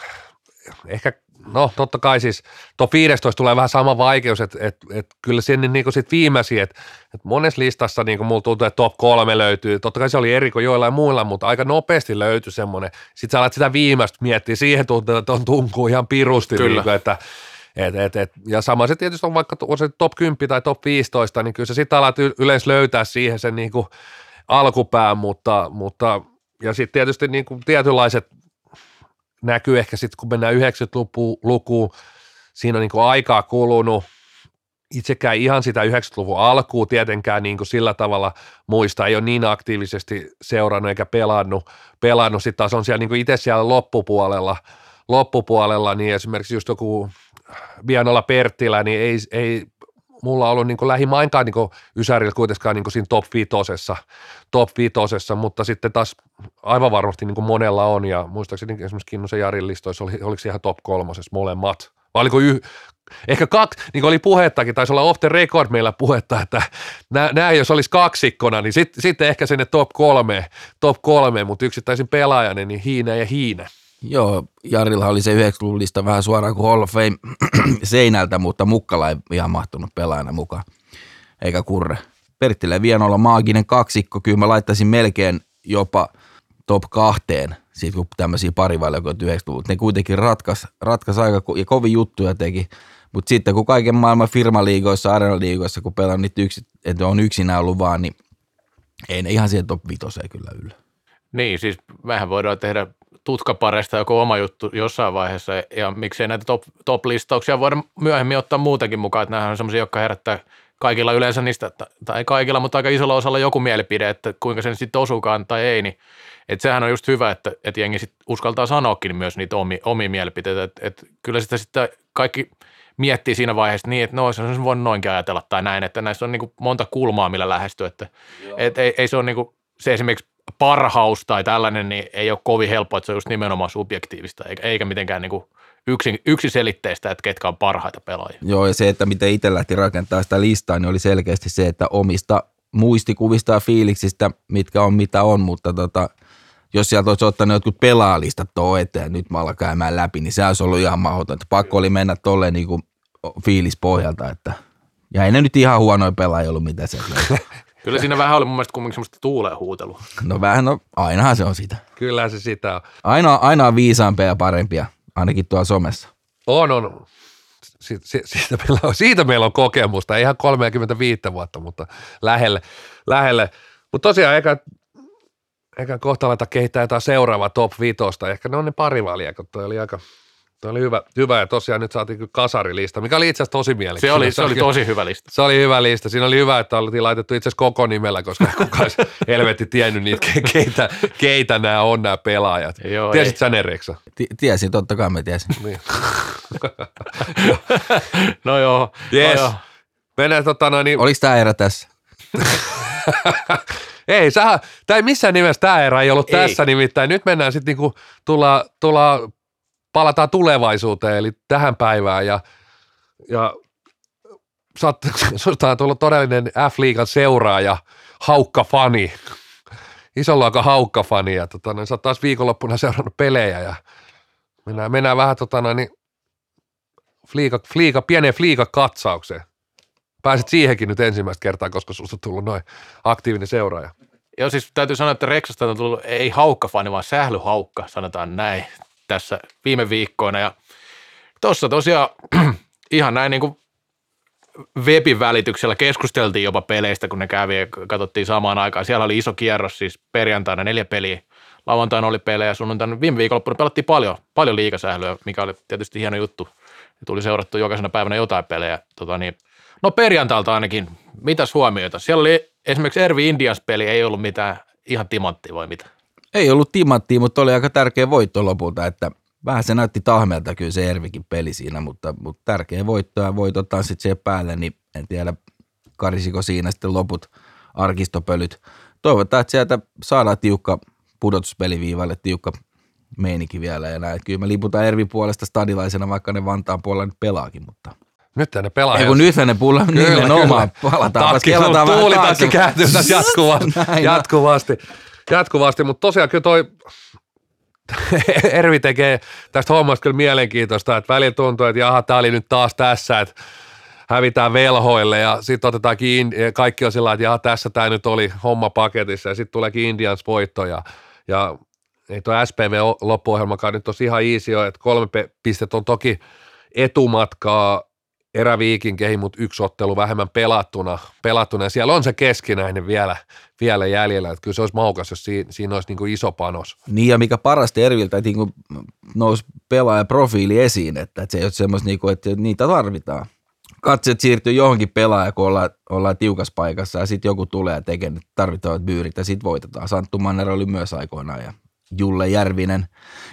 ehkä, no totta kai siis top 15 tulee vähän sama vaikeus, että et, et kyllä sinne niin sit viimeisiä, että et monessa listassa niin mulla tuntuu, että top 3 löytyy. Totta kai se oli eri kuin joillain muilla, mutta aika nopeasti löytyi semmoinen. Sitten sä alat sitä viimeistä miettiä, siihen tuntuu, että on tunkuu ihan pirusti, Kyllä. niin kuin, että Et, et, et, ja sama se tietysti on vaikka on se top 10 tai top 15, niin kyllä se sitten alat yleensä löytää siihen sen niin kuin alkupään, mutta, mutta ja sitten tietysti niin kuin tietynlaiset näkyy ehkä sitten, kun mennään 90-lukuun, siinä on niin kuin aikaa kulunut, itsekään ihan sitä 90-luvun alkuun tietenkään niin kuin sillä tavalla muista, ei ole niin aktiivisesti seurannut eikä pelannut, pelannut. sitten taas on siellä niin kuin itse siellä loppupuolella, loppupuolella, niin esimerkiksi just joku Vianola Perttilä, niin ei, ei mulla ollut niin lähimainkaan niin Ysärillä kuitenkaan niin siinä top vitosessa, top vitosessa, mutta sitten taas aivan varmasti niin monella on, ja muistaakseni esimerkiksi Kinnusen Jarin listoissa oli, oliko ihan top kolmosessa molemmat, vai oliko yh, ehkä kaksi, niin kuin oli puhettakin, taisi olla off the record meillä puhetta, että nämä jos olisi kaksikkona, niin sitten sit ehkä sinne top kolme, top kolme, mutta yksittäisin pelaajana, niin hiinä ja hiinä. Joo, Jarilla oli se 90-luvun lista vähän suoraan kuin Hall of Fame seinältä, mutta Mukkala ei ihan mahtunut pelaajana mukaan, eikä kurre. Perttilä Vienolla maaginen kaksikko, kyllä mä laittaisin melkein jopa top kahteen, siitä kun tämmöisiä parivalikoita 90-luvulta. Ne kuitenkin ratkas, ratkas aika ja kovin juttuja teki, mutta sitten kun kaiken maailman firmaliigoissa, areenaliigoissa, kun pelaan niitä yksi, että on yksinään ollut vaan, niin ei ne ihan siihen top vitoseen kyllä yllä. Niin, siis mehän voidaan tehdä tutkapareista joku oma juttu jossain vaiheessa, ja miksei näitä top, top-listauksia voida myöhemmin ottaa muutenkin mukaan, että nämä on sellaisia, jotka herättää kaikilla yleensä niistä, tai ei kaikilla, mutta aika isolla osalla joku mielipide, että kuinka sen sitten osuukaan tai ei, niin että sehän on just hyvä, että, että jengi sit uskaltaa sanoakin myös niitä omia, omia mielipiteitä, että, että kyllä sitä sitten kaikki miettii siinä vaiheessa niin, että no se on voinut noinkin ajatella tai näin, että näissä on niin monta kulmaa, millä lähestyy, että et, ei, ei, se ole niin kuin, se esimerkiksi parhaus tai tällainen, niin ei ole kovin helppo, että se on just nimenomaan subjektiivista, eikä, eikä mitenkään niin kuin yksin, yksiselitteistä, että ketkä on parhaita pelaajia. Joo, ja se, että miten itse lähti rakentaa sitä listaa, niin oli selkeästi se, että omista muistikuvista ja fiiliksistä, mitkä on mitä on, mutta tota, jos sieltä olisi ottanut jotkut pelaalistat tuo eteen, nyt mä käymään läpi, niin se olisi ollut ihan mahdotonta. Pakko oli mennä tolleen niin kuin fiilispohjalta, että ja ei ne nyt ihan huonoja pelaajia ollut, mitä se Kyllä siinä vähän oli mun mielestä kumminkin semmoista tuuleen huutelua. No vähän, no ainahan se on sitä. Kyllä se sitä on. Aina, aina on viisaampia ja parempia, ainakin tuolla somessa. On, on. Siitä, siitä, meillä on, siitä meillä on kokemusta, ei ihan 35 vuotta, mutta lähelle. lähelle. Mutta tosiaan, eikä, eikä kohta aleta kehittää jotain seuraavaa top 5. Ehkä ne on ne pari kun toi oli aika, Tämä oli hyvä, hyvä ja tosiaan nyt saatiin kyllä kasarilista, mikä oli itse asiassa tosi mielenkiintoista. Se oli, se oli tosi hyvä lista. Se oli hyvä lista. Siinä oli hyvä, että oltiin laitettu itse asiassa koko nimellä, koska kukaan helvetti tiennyt niitä, keitä, keitä nämä on nämä pelaajat. Joo, Tiesit ei. sä ne, Reksa? T- tiesin, totta kai mä tiesin. Niin. no joo. Yes. No joo. Mennään tota noin. Niin... Oliko tämä erä tässä? ei, sä, tämä ei missään nimessä tämä erä ei ollut ei. tässä nimittäin. Nyt mennään sitten niinku, tulla, tulla palataan tulevaisuuteen, eli tähän päivään ja, ja on tullut todellinen F-liigan seuraaja, haukka-fani, luokan haukka-fani ja tota, niin sä oot taas viikonloppuna seurannut pelejä ja mennään, mennään vähän tota, niin, fliika, fliika, pieneen fliika-katsaukseen. Pääsit siihenkin nyt ensimmäistä kertaa, koska susta on tullut noin aktiivinen seuraaja. Joo, siis täytyy sanoa, että Reksasta on tullut ei haukka-fani, vaan sählyhaukka, sanotaan näin tässä viime viikkoina. Ja tuossa tosiaan ihan näin niin kuin webin välityksellä keskusteltiin jopa peleistä, kun ne kävi ja katsottiin samaan aikaan. Siellä oli iso kierros, siis perjantaina neljä peliä. Lauantaina oli pelejä, sunnuntaina viime viikonloppuna pelattiin paljon, paljon liikasählyä, mikä oli tietysti hieno juttu. Ja tuli seurattu jokaisena päivänä jotain pelejä. Tota niin, no perjantailta ainakin, mitäs huomioita? Siellä oli esimerkiksi Ervi Indians peli, ei ollut mitään ihan timanttia vai mitä? Ei ollut timanttia, mutta oli aika tärkeä voitto lopulta, että vähän se näytti tahmelta kyllä se Ervikin peli siinä, mutta, mutta tärkeä voitto ja voit sitten siihen päälle, niin en tiedä karisiko siinä sitten loput arkistopölyt. Toivotaan, että sieltä saadaan tiukka pudotuspeliviivalle, tiukka meininki vielä ja näin. Kyllä mä liputan Ervi puolesta stadilaisena, vaikka ne Vantaan puolella nyt pelaakin, mutta nyt ne pelaa. Ei kun nyt ne pulla nimenomaan. Palataan, Takki, tuulitakki kääntyy jatkuvasti. jatkuvasti jatkuvasti, mutta tosiaan kyllä toi Ervi tekee tästä hommasta kyllä mielenkiintoista, että välillä tuntuu, että jaha, tämä oli nyt taas tässä, että hävitään velhoille ja sitten otetaan kiinni, ja kaikki on sillä että jaha, tässä tämä nyt oli homma paketissa ja sitten tuleekin Indians voitto ja, ja ei tuo SPV loppuohjelmakaan nyt tosi ihan easy että kolme pistettä on toki etumatkaa eräviikinkeihin, mutta yksi ottelu vähemmän pelattuna, pelattuna ja siellä on se keskinäinen vielä, vielä jäljellä, että kyllä se olisi maukas, jos siinä, siinä olisi niin kuin iso panos. Niin ja mikä parasta Erviltä, että niin nousi pelaaja profiili esiin, että, että se ei ole semmoista, niin kuin, että niitä tarvitaan. Katseet siirtyy johonkin pelaaja, kun ollaan, ollaan tiukassa paikassa ja sitten joku tulee ja tekee ne tarvittavat byyrit ja sitten voitetaan. Santtu Manner oli myös aikoinaan ja Julle Järvinen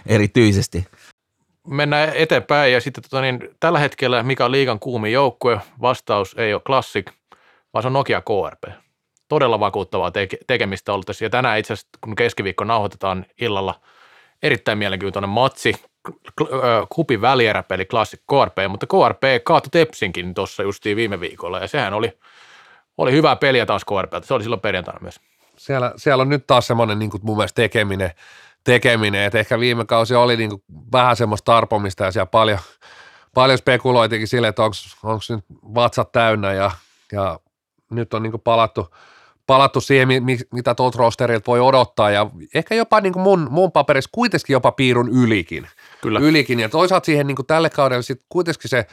erityisesti. Mennään eteenpäin ja sitten tota, niin, tällä hetkellä mikä on liigan kuumin joukkue, vastaus ei ole Classic, vaan se on Nokia KRP. Todella vakuuttavaa teke- tekemistä ollut tässä. Ja tänään itse asiassa, kun keskiviikko nauhoitetaan illalla, erittäin mielenkiintoinen matsi, kupin välieräpeli Classic KRP, mutta KRP kaatui Tepsinkin tuossa justiin viime viikolla ja sehän oli, oli hyvää peliä taas KRP, se oli silloin perjantaina myös. Siellä, siellä on nyt taas semmoinen niin mun mielestä tekeminen, tekeminen, että ehkä viime kausi oli niin kuin vähän semmoista tarpomista ja siellä paljon, paljon spekuloitikin sille, että onko nyt vatsat täynnä ja, ja nyt on niin kuin palattu, palattu siihen, mi- mitä tuolta rosterilta voi odottaa ja ehkä jopa niin kuin mun, mun paperissa kuitenkin jopa piirun ylikin. Kyllä. Ylikin ja toisaalta siihen niin kuin tälle kaudelle sitten kuitenkin se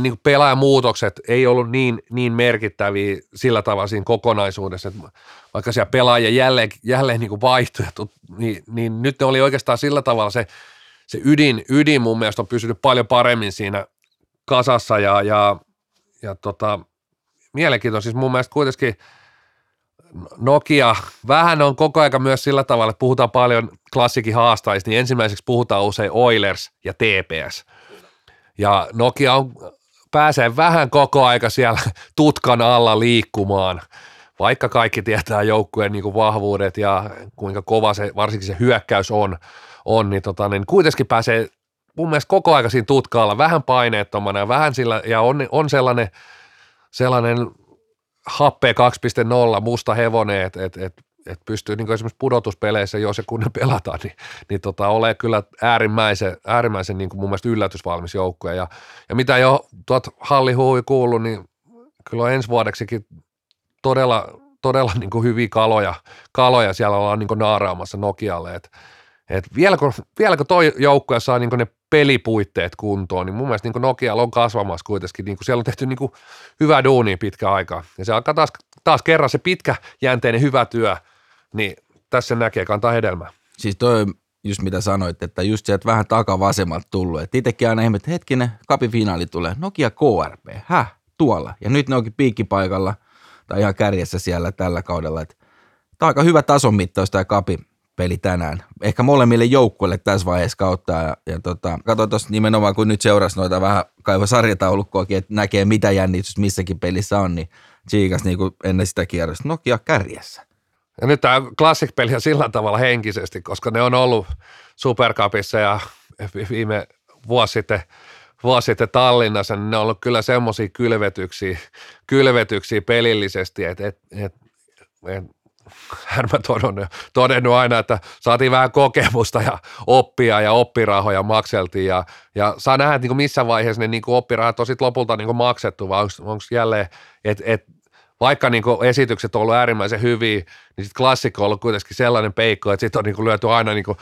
niin kuin pelaajamuutokset ei ollut niin, niin merkittäviä sillä tavalla siinä kokonaisuudessa, että vaikka siellä pelaajia jälleen, jälleen niin vaihtui, niin, niin nyt ne oli oikeastaan sillä tavalla se, se ydin, ydin mun mielestä on pysynyt paljon paremmin siinä kasassa ja, ja, ja tota, mielenkiintoista. Siis mun mielestä kuitenkin Nokia, vähän on koko aika myös sillä tavalla, että puhutaan paljon klassikin haastajista, niin ensimmäiseksi puhutaan usein Oilers ja TPS. Ja Nokia on, pääsee vähän koko aika siellä tutkan alla liikkumaan, vaikka kaikki tietää joukkueen niin kuin vahvuudet ja kuinka kova se, varsinkin se hyökkäys on, on niin, tota, niin kuitenkin pääsee mun mielestä koko aika siinä tutkaalla vähän paineettomana ja vähän sillä, ja on, on sellainen, sellainen happe 2.0, musta hevonen, että et, et, et pystyy niin esimerkiksi pudotuspeleissä, jos ja kun ne pelataan, niin, niin tota, ole kyllä äärimmäisen, äärimmäisen niin kuin mun mielestä yllätysvalmis joukkue. Ja, ja mitä jo tuot hallihuui kuullut, niin kyllä on ensi vuodeksikin todella, todella niin kuin hyviä kaloja, kaloja siellä ollaan niin kuin naaraamassa Nokialle, että et vieläkö, vieläkö toi joukkue saa niin ne pelipuitteet kuntoon, niin mun mielestä niin Nokialla on kasvamassa kuitenkin, niin siellä on tehty niin hyvää duunia pitkä aikaa. Ja se alkaa taas, taas kerran se pitkä jänteinen hyvä työ, niin tässä näkee kantaa hedelmää. Siis toi just mitä sanoit, että just sieltä vähän takavasemmalta tullut. Että itsekin aina ihmettä, hetkinen, kapifinaali tulee, Nokia KRP, häh, tuolla. Ja nyt ne onkin piikkipaikalla tai ihan kärjessä siellä tällä kaudella. Että tämä on aika hyvä tason mittaus tämä kapi peli tänään. Ehkä molemmille joukkueille tässä vaiheessa kautta. Ja, ja tota, katso tuossa nimenomaan, kun nyt seurasi noita vähän kaiva sarjataulukkoakin, että näkee mitä jännitystä missäkin pelissä on, niin Tsiikas niin ennen sitä kierrosta Nokia kärjessä. Ja nyt tämä Classic-peli on sillä tavalla henkisesti, koska ne on ollut Supercupissa ja viime vuosi sitten, vuosi sitten Tallinnassa, niin ne on ollut kyllä semmoisia kylvetyksiä, kylvetyksiä pelillisesti, että et, et, et, hän mä todennut, todennut aina, että saatiin vähän kokemusta ja oppia ja oppirahoja makseltiin ja, ja saa nähdä, että niin missä vaiheessa ne niin oppirahat on sitten lopulta niin maksettu vai onko jälleen, että et, vaikka niin esitykset on ollut äärimmäisen hyviä, niin sitten klassikko on ollut kuitenkin sellainen peikko, että sitten on niin lyöty aina niin kuin,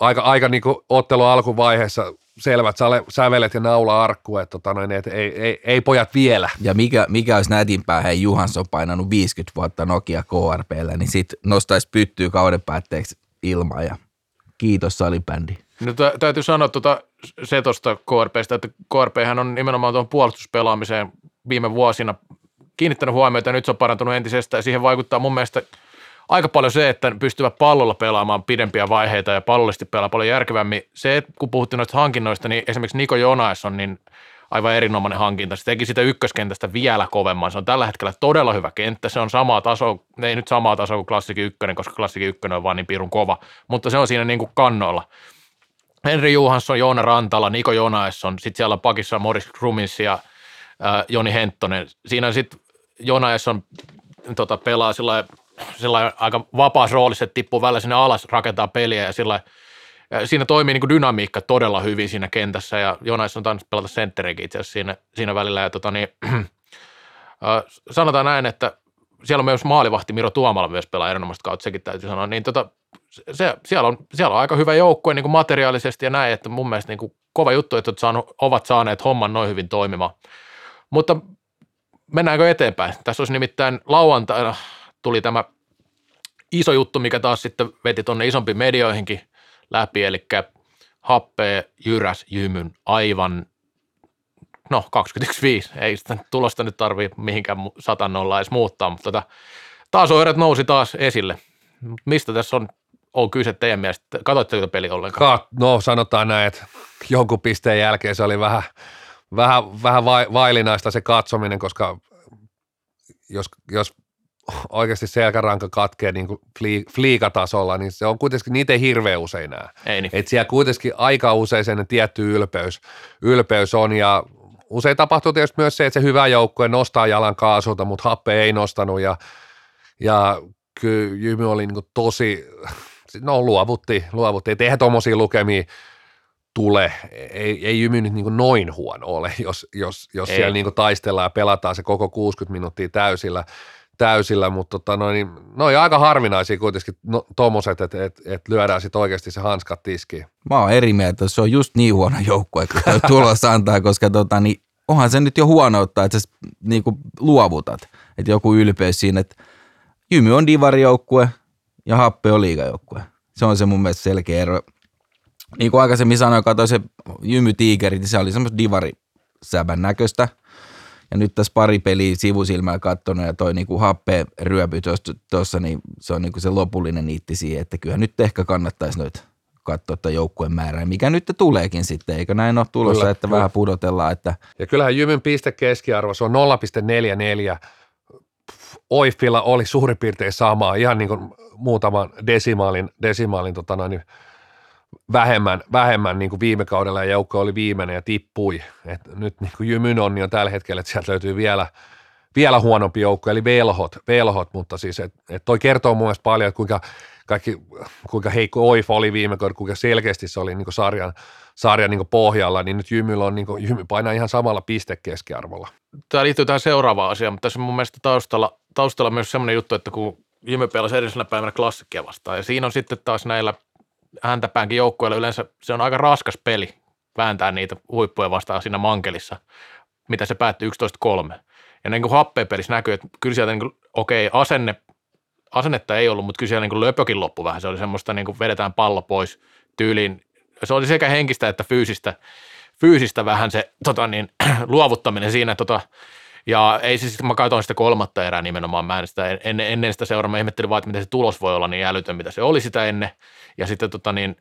aika, aika niin ottelu alkuvaiheessa selvät sävelet ja naula arkku, että tota noin, et ei, ei, ei, pojat vielä. Ja mikä, mikä olisi nätimpää, hei Juhansson painanut 50 vuotta Nokia KRPllä, niin sitten nostaisi pyttyä kauden päätteeksi ilmaa ja kiitos salibändi. No tä- täytyy sanoa tuota, se tuosta KRPstä, että KRPhän on nimenomaan tuon puolustuspelaamiseen viime vuosina kiinnittänyt huomiota ja nyt se on parantunut entisestään ja siihen vaikuttaa mun mielestä aika paljon se, että pystyvät pallolla pelaamaan pidempiä vaiheita ja pallollisesti pelaa paljon järkevämmin. Se, kun puhuttiin noista hankinnoista, niin esimerkiksi Niko Jonas on niin aivan erinomainen hankinta. Se teki sitä ykköskentästä vielä kovemman. Se on tällä hetkellä todella hyvä kenttä. Se on samaa taso, ei nyt samaa tasoa kuin Klassikin ykkönen, koska Klassikin ykkönen on vaan niin pirun kova, mutta se on siinä niin kuin kannoilla. Henri Juhansson, Joona Rantala, Niko Jonaesson, sitten siellä on pakissa Morris Krumins ja äh, Joni Henttonen. Siinä sitten Jonaesson tota, pelaa sillä sillä aika vapaassa roolissa, että tippuu välillä sinne alas, rakentaa peliä ja sillä ja siinä toimii niin dynamiikka todella hyvin siinä kentässä ja Jonas on tainnut pelata sentteriäkin itse asiassa siinä, siinä välillä ja tota niin, sanotaan näin, että siellä on myös maalivahti Miro Tuomala myös pelaa erinomaista kautta, sekin täytyy sanoa, niin tota, se, siellä, on, siellä on aika hyvä joukkue niin kuin materiaalisesti ja näin, että mun mielestä niin kuin kova juttu, että saanut, ovat saaneet homman noin hyvin toimimaan. Mutta mennäänkö eteenpäin? Tässä olisi nimittäin lauantaina tuli tämä iso juttu, mikä taas sitten veti tuonne isompiin medioihinkin läpi, eli happee jyräs jymyn aivan, no 21 ei sitä tulosta nyt tarvii mihinkään satan olla edes muuttaa, mutta tota, taas oireet nousi taas esille. Mistä tässä on, on kyse teidän mielestä? Katoitteko peli ollenkaan? Ka- no sanotaan näin, että jonkun pisteen jälkeen se oli vähän, vähän, vähän vai, vailinaista se katsominen, koska jos, jos oikeasti selkäranka katkee niin kuin fliikatasolla, niin se on kuitenkin, niitä ei hirveän usein näe. Ei niin. Et siellä kuitenkin aika usein sen tietty ylpeys, ylpeys on ja usein tapahtuu tietysti myös se, että se hyvä joukkue nostaa jalan kaasulta, mutta happe ei nostanut ja, ja kyllä Jymy oli niin tosi, no luovutti, luovutti, että eihän tuommoisia lukemia tule, ei, ei Jymy nyt niin noin huono ole, jos, jos, jos siellä niin taistellaan ja pelataan se koko 60 minuuttia täysillä, täysillä, mutta tota, noin, noin aika harvinaisia kuitenkin no, tommoset, että et, et lyödään sitten oikeasti se hanskat tiskiin. Mä oon eri mieltä, se on just niin huono joukkue, kun tulos antaa, koska tota, niin, onhan se nyt jo huonoutta, että sä niin luovutat, että joku ylpeys siinä, että Jymy on divarijoukkue ja Happe on liigajoukkue. Se on se mun mielestä selkeä ero. Niin kuin aikaisemmin sanoin, katsoin se Jymy Tigerit, niin se oli semmoista divari säbän näköistä – ja nyt tässä pari peliä sivusilmää katsonut ja toi niinku happe ryöpy tuossa, niin se on niinku se lopullinen niitti siihen, että kyllä nyt ehkä kannattaisi nyt katsoa tuota joukkueen määrää, mikä nyt tuleekin sitten, eikö näin ole tulossa, kyllä, että kyllä. vähän pudotellaan. Että... Ja kyllähän Jymyn piste keskiarvo, se on 0,44. Oifilla oli suurin piirtein sama, ihan niin kuin muutaman desimaalin, desimaalin tota noin, vähemmän, vähemmän niin kuin viime kaudella ja joukko oli viimeinen ja tippui. Et nyt niin kuin Jymyn on niin tällä hetkellä, että sieltä löytyy vielä, vielä huonompi joukko, eli velhot, velhot mutta siis et, et toi kertoo mun mielestä paljon, että kuinka, kaikki, kuinka heikko Oif oli viime kaudella, kuinka selkeästi se oli niin kuin sarjan, sarjan niin kuin pohjalla, niin nyt Jymyllä on, niin kuin, Jymy painaa ihan samalla pistekeskiarvolla. Tämä liittyy tähän seuraavaan asiaan, mutta tässä on mun mielestä taustalla, taustalla myös semmoinen juttu, että kun Jymy pelasi edellisenä päivänä klassikkia vastaan, ja siinä on sitten taas näillä häntäpäänkin joukkueilla yleensä se on aika raskas peli vääntää niitä huippuja vastaan siinä mankelissa, mitä se päättyi 11-3. Ja niin kuin happeen-pelissä näkyy, että kyllä sieltä niin kuin, okei, asenne, asennetta ei ollut, mutta kyllä siellä niin kuin löpökin loppu vähän. Se oli semmoista, niin kuin vedetään pallo pois tyyliin. Se oli sekä henkistä että fyysistä, fyysistä vähän se tota niin, luovuttaminen siinä tota, ja ei siis, mä katsoin sitä kolmatta erää nimenomaan, mä en sitä ennen, ennen sitä seuraa, mä ihmettelin vaan, että miten se tulos voi olla niin älytön, mitä se oli sitä ennen. Ja sitten tota niin,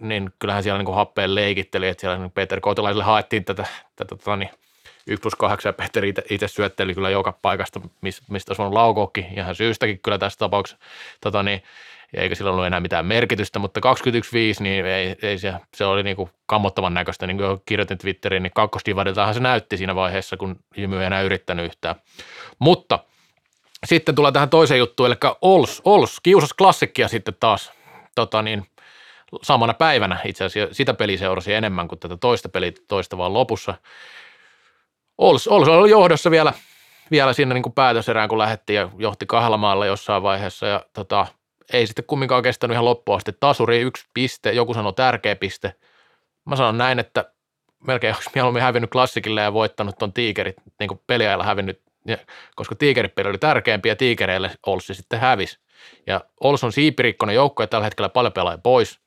niin kyllähän siellä niin happeen leikitteli, että siellä niin Peter Kotilaiselle haettiin tätä, tätä tota niin, 1 plus 8 ja Peter itse syötteli kyllä joka paikasta, mistä olisi voinut laukoakin, ihan syystäkin kyllä tässä tapauksessa. Tota niin, eikä sillä ollut enää mitään merkitystä, mutta 21.5, niin ei, ei se, se oli niin kuin kammottavan näköistä, niin kuin kirjoitin Twitteriin, niin kakkosdivariltahan se näytti siinä vaiheessa, kun Jymy ei enää yrittänyt yhtään. Mutta sitten tulee tähän toiseen juttuun, eli Ols, Ols kiusas klassikkia sitten taas tota niin, samana päivänä itse asiassa sitä peliä seurasi enemmän kuin tätä toista peliä toista vaan lopussa. Ols, Ols oli johdossa vielä, vielä siinä niin kuin päätöserään, kun lähdettiin ja johti kahdella maalla jossain vaiheessa ja tota, ei sitten kumminkaan kestänyt ihan loppuun asti. Tasuri yksi piste, joku sanoi tärkeä piste. Mä sanon näin, että melkein olisi mieluummin hävinnyt klassikille ja voittanut ton tiikerit, niin kuin peliajalla hävinnyt, koska tiikeripeli oli tärkeämpi ja tiikereille Olssi sitten hävisi. Ja Ols on siipirikkoinen joukko ja tällä hetkellä paljon pelaa pois.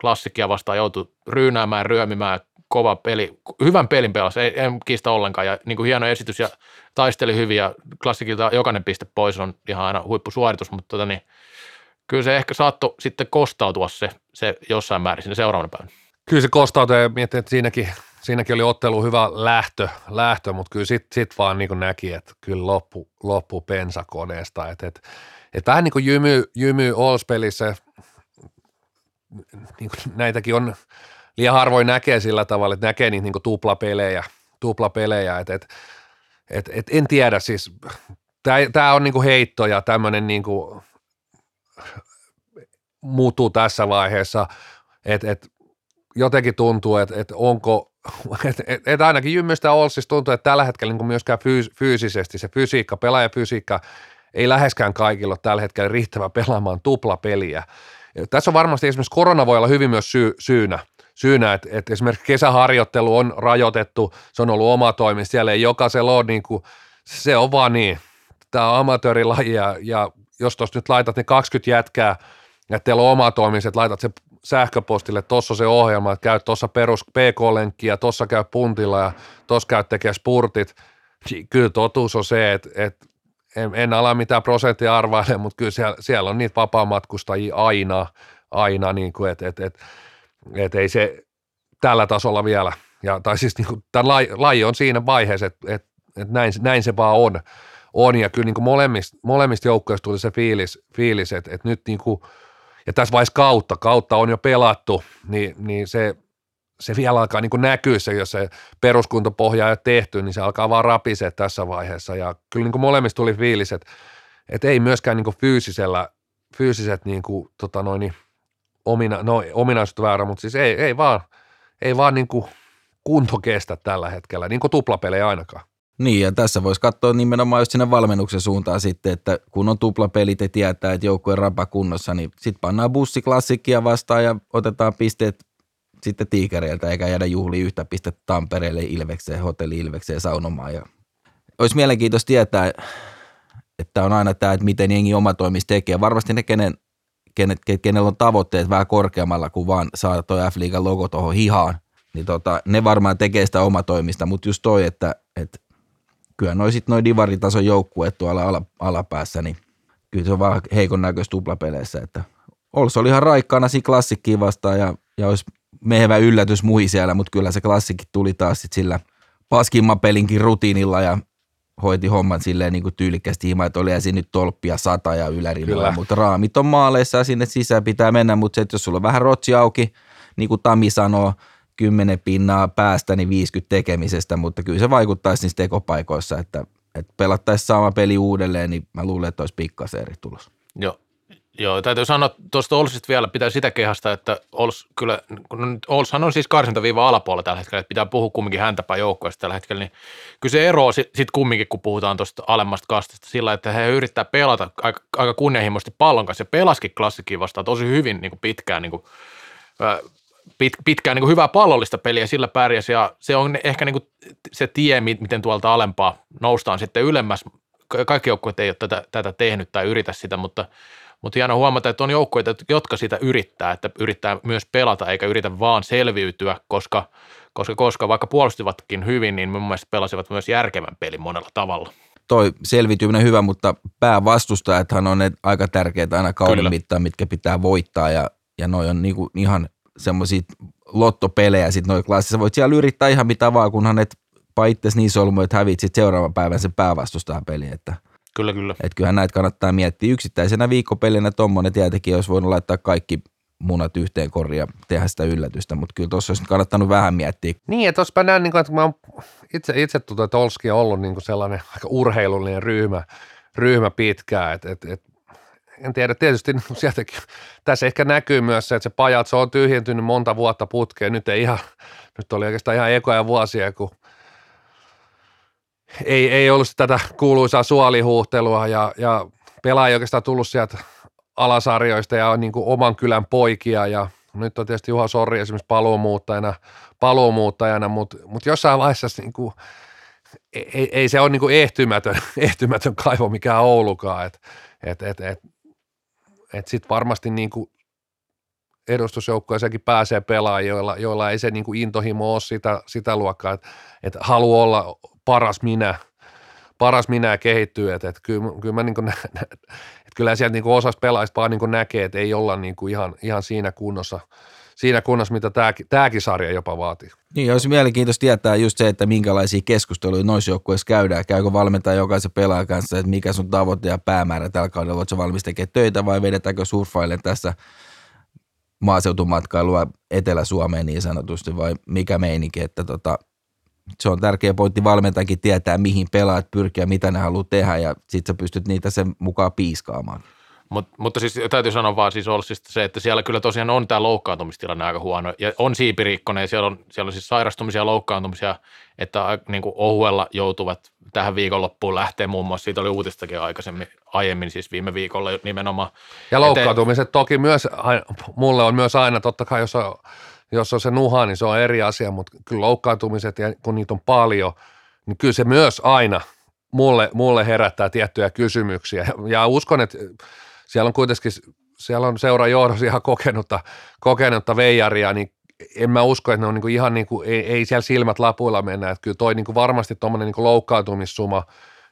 Klassikkia vastaan joutui ryynäämään, ryömimään, kova peli, hyvän pelin pelasi, ei, en kiistä ollenkaan ja niin kuin hieno esitys ja taisteli hyvin ja klassikilta jokainen piste pois on ihan aina huippusuoritus, mutta tota niin, kyllä se ehkä saattoi sitten kostautua se, se jossain määrin sinne seuraavana päivänä. Kyllä se kostautui ja mietin, että siinäkin, siinäkin oli ottelu hyvä lähtö, lähtö mutta kyllä sitten sit vaan niin näki, että kyllä loppu, loppu pensakoneesta. Että et, et vähän niin kuin jymy, jymy Alls-pelissä, niin kuin näitäkin on liian harvoin näkee sillä tavalla, että näkee niitä niin kuin tuplapelejä, tuplapelejä että et, et, et en tiedä siis, tämä on niin kuin heitto ja tämmöinen niin kuin mutu tässä vaiheessa, että et jotenkin tuntuu, että et onko, että et, et ainakin Jymmystä Olssis tuntuu, että tällä hetkellä niin myöskään fyys, fyysisesti se fysiikka, pelaajafysiikka ei läheskään kaikilla tällä hetkellä riittävä pelaamaan tuplapeliä, tässä on varmasti esimerkiksi korona voi olla hyvin myös syy, syynä, syynä että, että esimerkiksi kesäharjoittelu on rajoitettu, se on ollut oma toimi, siellä ei jokaisella ole niin kuin, se on vaan niin, tämä on amatöörilaji ja, ja jos tuossa nyt laitat ne 20 jätkää, ja teillä on oma toimiset, laitat se sähköpostille, tuossa se ohjelma, että käy tuossa perus PK-lenkkiä, tuossa käy puntilla ja tuossa käy tekee spurtit. Niin kyllä totuus on se, että, että en, en ala mitään prosenttia arvaile, mutta kyllä siellä, siellä on niitä vapaamatkustajia aina, aina niin kuin, että, että, että, että ei se tällä tasolla vielä, ja, tai siis niin kuin, tämä laji, laji on siinä vaiheessa, että, että, että näin, näin se vaan on, on ja kyllä niin kuin molemmista, molemmista joukkoista tuli se fiilis, fiilis että, että nyt niin kuin, ja tässä vaiheessa kautta, kautta on jo pelattu, niin, niin se, se vielä alkaa niin näkyä se, jos se peruskuntopohja ei ole tehty, niin se alkaa vaan rapisee tässä vaiheessa. Ja kyllä niin kuin molemmista tuli fiilis, että, että ei myöskään niin kuin fyysisellä, fyysiset niin kuin, tota noin, omina, no, ominaisuudet väärä, mutta siis ei, ei vaan, ei vaan niin kuin kunto kestä tällä hetkellä, niin kuin tuplapelejä ainakaan. Niin, ja tässä voisi katsoa nimenomaan just sinne valmennuksen suuntaan sitten, että kun on tuplapelit ja tietää, että joukkue rapa kunnossa, niin sitten pannaan bussiklassikkia vastaan ja otetaan pisteet sitten tiikereiltä, eikä jäädä juhli yhtä pistettä Tampereelle Ilvekseen, hotelli Ilvekseen saunomaan. Ja olisi mielenkiintoista tietää, että on aina tämä, että miten jengi oma toimis tekee. Varmasti ne, kenen, kenet, kenellä on tavoitteet vähän korkeammalla kuin vaan saada tuo F-liigan logo tuohon hihaan, niin tota, ne varmaan tekee sitä omatoimista, mutta just toi, että, että kyllä noi sitten noi divaritason joukkueet tuolla ala, alapäässä, niin kyllä se on vaan heikon näköistä tuplapeleissä, että Ols oli ihan raikkaana siinä klassikkiin vastaan ja, ja olisi mehevä yllätys muhi siellä, mutta kyllä se klassikki tuli taas sit sillä paskimman pelinkin rutiinilla ja hoiti homman silleen niin kuin tyylikkästi hima, että oli esim. nyt tolppia sata ja ylärinnalla, mutta raamit on maaleissa ja sinne sisään pitää mennä, mutta se, että jos sulla on vähän rotsi auki, niin kuin Tami sanoo, 10 pinnaa päästä, niin 50 tekemisestä, mutta kyllä se vaikuttaisi niissä tekopaikoissa, että, että pelattaisiin sama peli uudelleen, niin mä luulen, että olisi pikkasen eri tulos. Joo, Joo, täytyy sanoa tuosta Olsista vielä, pitää sitä kehasta, että Ols kyllä, kun Olshan on siis karsintaviiva alapuolella tällä hetkellä, että pitää puhua kumminkin häntäpä joukkueesta tällä hetkellä, niin kyllä se ero sitten sit kumminkin, kun puhutaan tuosta alemmasta kastista sillä, että he yrittää pelata aika, aika kunnianhimoisesti pallon kanssa ja pelaskin klassikin vastaan tosi hyvin niin kuin pitkään niin kuin, pit, pitkään niin kuin hyvää pallollista peliä, sillä pärjäsi ja se on ehkä niin kuin se tie, miten tuolta alempaa noustaan sitten ylemmäs. Kaikki joukkueet ei ole tätä, tätä tehnyt tai yritä sitä, mutta, mutta hieno huomata, että on joukkueita, jotka sitä yrittää, että yrittää myös pelata eikä yritä vaan selviytyä, koska, koska, koska vaikka puolustivatkin hyvin, niin mun mielestä pelasivat myös järkevän pelin monella tavalla. Toi selviytyminen hyvä, mutta päävastustajathan on ne aika tärkeitä aina kauden mittaan, mitkä pitää voittaa. Ja, ja noi on niinku ihan semmoisia lottopelejä sitten noin klassissa. Voit siellä yrittää ihan mitä vaan, kunhan et paittes niin solmu, että hävit sitten seuraavan päivän sen päävastustajan peli. Että, kyllä, kyllä. Että kyllähän näitä kannattaa miettiä. Yksittäisenä viikkopelinä tuommoinen tietenkin olisi voinut laittaa kaikki munat yhteen koriin ja tehdä sitä yllätystä, mutta kyllä tuossa olisi kannattanut vähän miettiä. Niin, että tuossa näen, niin kuin, että mä oon itse, itse tuntuu, että Olski on ollut niin kuin sellainen aika urheilullinen ryhmä, ryhmä pitkään, että, että, että en tiedä, tietysti niin sieltäkin, tässä ehkä näkyy myös se, että se pajat, se on tyhjentynyt monta vuotta putkeen, nyt ei ihan, nyt oli oikeastaan ihan ekoja vuosia, kun ei, ei ollut tätä kuuluisaa suolihuhtelua ja, ja pelaaja oikeastaan tullut sieltä alasarjoista ja on niin kuin oman kylän poikia. Ja nyt on tietysti Juha Sorri esimerkiksi paluumuuttajana, paluumuuttajana mutta, mutta jossain vaiheessa niin kuin, ei, ei, se ole niin kuin ehtymätön, ehtymätön kaivo mikään Oulukaan, että et, et, et, että sitten varmasti niin kuin edustusjoukkueeseenkin pääsee pelaajia, joilla, joilla ei se niin kuin intohimo ole sitä, sitä luokkaa, että, että haluaa olla paras minä, paras minä kehittyy, että, että kyllä, kyllä mä niin kuin, että kyllä sieltä niin kuin osasta pelaajista vaan niin kuin näkee, että ei olla niin kuin ihan, ihan siinä kunnossa, siinä kunnossa, mitä tämäkin, sarja jopa vaatii. Niin, olisi mielenkiintoista tietää just se, että minkälaisia keskusteluja noissa joukkueissa käydään. Käykö valmentaja jokaisen pelaajan kanssa, että mikä sun tavoite ja päämäärä tällä kaudella, oletko valmis tekemään töitä vai vedetäänkö surffaille tässä maaseutumatkailua Etelä-Suomeen niin sanotusti vai mikä meininki, että tota, se on tärkeä pointti valmentajakin tietää, mihin pelaat pyrkiä, mitä ne haluaa tehdä ja sit sä pystyt niitä sen mukaan piiskaamaan. Mut, mutta siis täytyy sanoa vaan siis Olssista se, että siellä kyllä tosiaan on tämä loukkaantumistilanne aika huono. Ja on siipirikkonen ja siellä on, siellä on siis sairastumisia ja loukkaantumisia, että niin kuin ohuella joutuvat tähän viikonloppuun lähteä muun muassa. Siitä oli uutistakin aikaisemmin, aiemmin siis viime viikolla nimenomaan. Ja loukkaantumiset toki myös, mulle on myös aina, totta kai jos on, jos on se nuha, niin se on eri asia, mutta kyllä loukkaantumiset, ja kun niitä on paljon, niin kyllä se myös aina mulle, mulle herättää tiettyjä kysymyksiä. Ja uskon, että siellä on kuitenkin, siellä on seura johdossa ihan kokenutta, kokenutta veijaria, niin en mä usko, että ne on niinku ihan niin kuin, ei, ei siellä silmät lapuilla mennä, että kyllä toi niinku varmasti tuommoinen niinku loukkaantumissuma,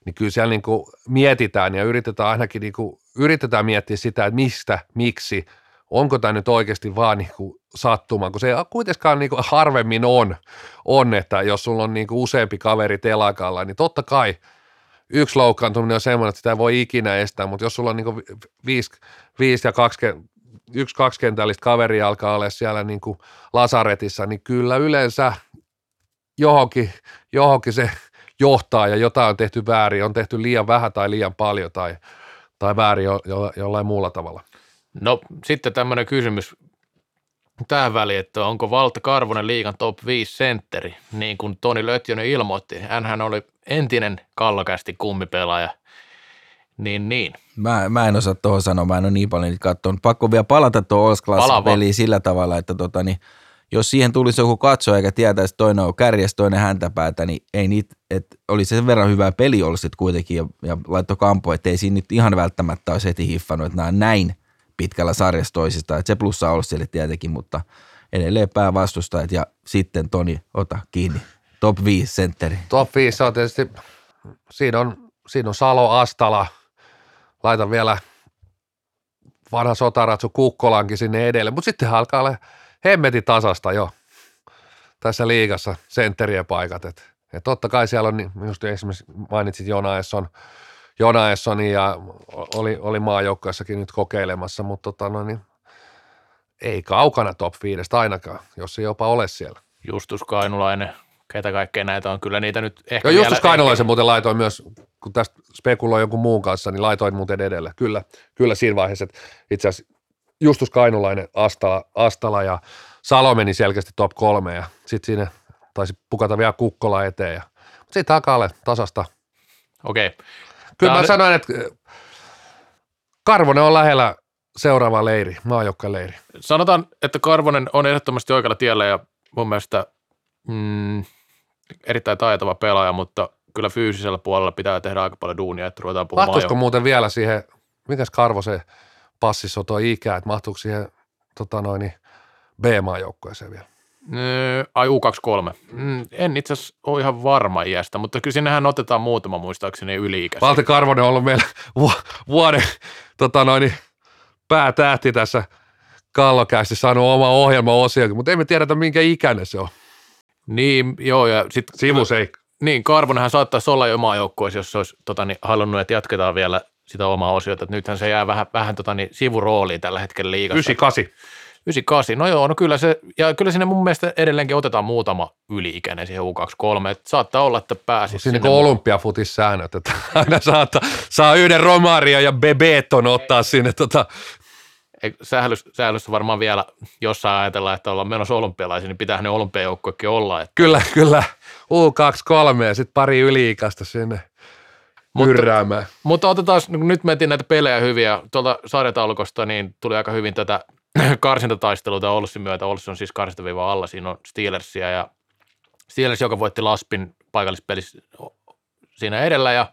niin kyllä siellä niinku mietitään ja yritetään ainakin niinku, yritetään miettiä sitä, että mistä, miksi, onko tämä nyt oikeasti vaan niinku sattuma, kun se kuitenkaan niinku harvemmin on, on, että jos sulla on niinku useampi kaveri telakalla, niin totta kai yksi loukkaantuminen on semmoinen, että sitä ei voi ikinä estää, mutta jos sulla on niinku viisi, viisi ja kaksi, yksi kaksikentällistä kaveria alkaa olla siellä niinku lasaretissa, niin kyllä yleensä johonkin, johonkin se johtaa ja jotain on tehty väärin, on tehty liian vähän tai liian paljon tai, tai väärin jo, jo, jollain muulla tavalla. No sitten tämmöinen kysymys tähän väliin, että onko Valta Karvonen liigan top 5 sentteri, niin kuin Toni Lötjönen ilmoitti. Hänhän oli entinen kallokästi kummipelaaja, niin niin. Mä, mä en osaa tuohon sanoa, mä en ole niin paljon katsonut. Pakko vielä palata tuohon vaan. peliin sillä tavalla, että tota, niin, jos siihen tulisi joku katsoja eikä tietäisi, että toinen on kärjes, toinen häntäpäätä, niin ei niitä, että oli sen verran hyvä peli ollut sit kuitenkin ja, ja laittoi kampo, että ei siinä nyt ihan välttämättä olisi heti hiffannut, että nämä näin pitkällä sarjassa toisistaan. Että se plussa sille tietenkin, mutta edelleen päävastustajat ja sitten Toni, ota kiinni. Top 5 sentteri. Top 5 on tietysti, siinä on, siinä on Salo Astala, laitan vielä vanha sotaratsu Kukkolankin sinne edelle, mutta sitten alkaa olla hemmetin tasasta jo tässä liigassa sentterien paikat. Et, et totta kai siellä on, niin just esimerkiksi mainitsit Jonaesson, Jonaessoni ja oli, oli maajoukkueessakin nyt kokeilemassa, mutta tota no, niin, ei kaukana top 5 ainakaan, jos ei jopa ole siellä. Justus Kainulainen, ketä kaikkea näitä on. Kyllä niitä nyt ehkä Ja vielä- Justus Kainolaisen muuten laitoin myös, kun tästä spekuloi jonkun muun kanssa, niin laitoin muuten edelle. Kyllä, kyllä siinä vaiheessa, että itse asiassa Justus Kainulainen, Astala, Astala ja Salo meni selkeästi top kolme ja sitten siinä taisi pukata vielä Kukkola eteen. Ja, sitten takalle tasasta. Okei. Kyllä Tää mä on- sanoin, että Karvonen on lähellä seuraava leiri, leiri. Sanotaan, että Karvonen on ehdottomasti oikealla tiellä ja mun mielestä mm, erittäin taitava pelaaja, mutta kyllä fyysisellä puolella pitää tehdä aika paljon duunia, että ruvetaan puhumaan Mahtuisiko jo. muuten vielä siihen, mikäs Karvo se passissa on tuo ikä, että mahtuuko siihen tota noin, niin B-maajoukkueeseen vielä? Öö, Ai U23. Mm, en itse asiassa ole ihan varma iästä, mutta kyllä sinnehän otetaan muutama muistaakseni yli-ikäisiä. Valte Karvonen on ollut meillä vu- vuoden tota noin, niin päätähti tässä kallokästi saanut oma ohjelma osiokin, mutta emme tiedetä minkä ikäinen se on. Niin, joo, ja sitten Sivuseikka. Niin, Karvonenhan saattaisi olla jo omaa joukkueessa, jos se olisi tota, niin, halunnut, että jatketaan vielä sitä omaa osiota. Että nythän se jää vähän, vähän tota, niin, sivurooliin tällä hetkellä liigassa. 98. 98. No joo, no kyllä se, ja kyllä sinne mun mielestä edelleenkin otetaan muutama yli-ikäinen siihen U23. Että saattaa olla, että pääsisi Siinä sinne. niin olympiafutissäännöt, että aina saata, saa yhden Romario ja Bebeton ottaa sinne tota, Sählys, varmaan vielä jossain ajatellaan, että ollaan menossa olympialaisiin, niin pitää ne olympiajoukkuekin olla. Että, kyllä, kyllä, U23 ja sitten pari yli-ikäistä sinne Mutta- hyrräämään. mutta otetaan, nyt mentiin näitä pelejä hyviä. Tuolta sarjataulukosta niin tuli aika hyvin tätä karsintataisteluita Olssin myötä. Olssi on siis karsintaviiva alla, siinä on Steelersia ja Steelers, joka voitti Laspin paikallispelissä siinä edellä ja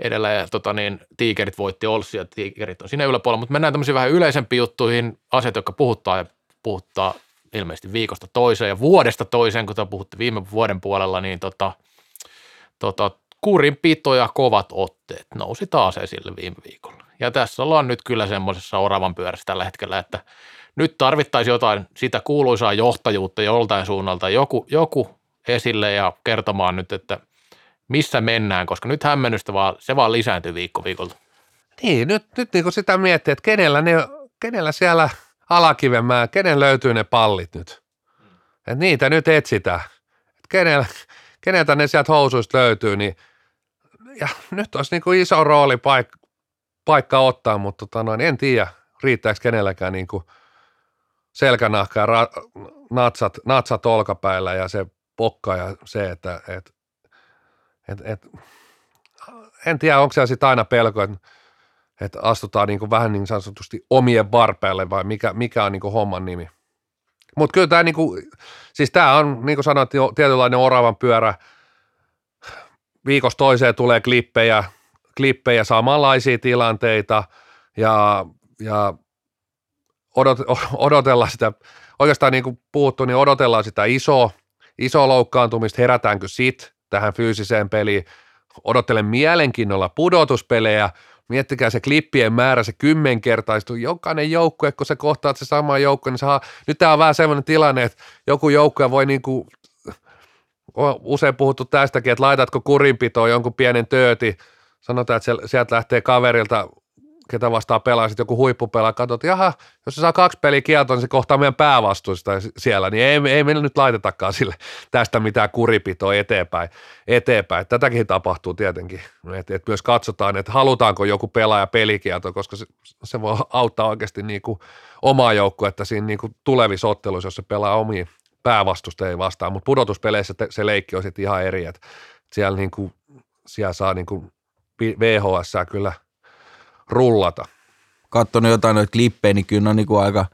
edellä ja tota niin, tiikerit voitti Olssi ja tiikerit on siinä yläpuolella, mutta mennään tämmöisiin vähän yleisempiin juttuihin, asiat, jotka puhuttaa ja puhuttaa ilmeisesti viikosta toiseen ja vuodesta toiseen, kun puhutti viime vuoden puolella, niin tota, tota, kurinpito ja kovat otteet nousi taas esille viime viikolla. Ja tässä ollaan nyt kyllä semmoisessa oravan pyörässä tällä hetkellä, että nyt tarvittaisiin jotain sitä kuuluisaa johtajuutta joltain suunnalta, joku, joku esille ja kertomaan nyt, että missä mennään, koska nyt hämmennystä vaan, se vaan lisääntyy viikko viikolta. Niin, nyt, nyt niin sitä miettii, että kenellä, ne, kenellä siellä alakivenmää, kenen löytyy ne pallit nyt. Et niitä nyt etsitään. Et kenellä, keneltä ne sieltä housuista löytyy, niin ja nyt olisi niin kuin iso rooli paik, paikka ottaa, mutta tota noin, en tiedä, riittääkö kenelläkään niin kuin selkänahka ja ra- natsat, natsat olkapäillä ja se pokka ja se, että et, et, et, en tiedä, onko siellä sitten aina pelko, että, että astutaan niin kuin vähän niin sanotusti omien varpeille vai mikä, mikä on niin kuin homman nimi. Mutta kyllä tämä, niin kuin, siis tämä on, niin kuin sanoit, tietynlainen oravan pyörä. Viikosta toiseen tulee klippejä, klippejä samanlaisia tilanteita ja, ja odot, odotellaan sitä, oikeastaan niin kuin puhuttu, niin odotellaan sitä isoa, isoa loukkaantumista, herätäänkö sit tähän fyysiseen peliin, odottelen mielenkiinnolla pudotuspelejä, miettikää se klippien määrä, se kymmenkertaistuu, jokainen joukkue, kun se kohtaat se sama joukkue, niin saa, nyt tämä on vähän sellainen tilanne, että joku joukkue voi niin kuin, on usein puhuttu tästäkin, että laitatko kurinpitoon jonkun pienen tööti, sanotaan, että sieltä lähtee kaverilta ketä vastaan pelaa, sitten joku huippupelaa, katsot, jaha, jos se saa kaksi peliä kieltoa, niin se kohtaa meidän päävastuista siellä, niin ei, ei meillä nyt laitetakaan sille tästä mitään kuripitoa eteenpäin. eteenpäin. Tätäkin tapahtuu tietenkin, että et myös katsotaan, että halutaanko joku pelaaja pelikielto, koska se, se voi auttaa oikeasti niin kuin omaa joukkuetta siinä niin kuin tulevissa otteluissa, jos se pelaa omiin päävastusta ei vastaan, mutta pudotuspeleissä se leikki on sitten ihan eri, että siellä, niin kuin, siellä saa niin kuin VHS kyllä – rullata. Katsonut jotain noita klippejä, niin kyllä on niin kuin aika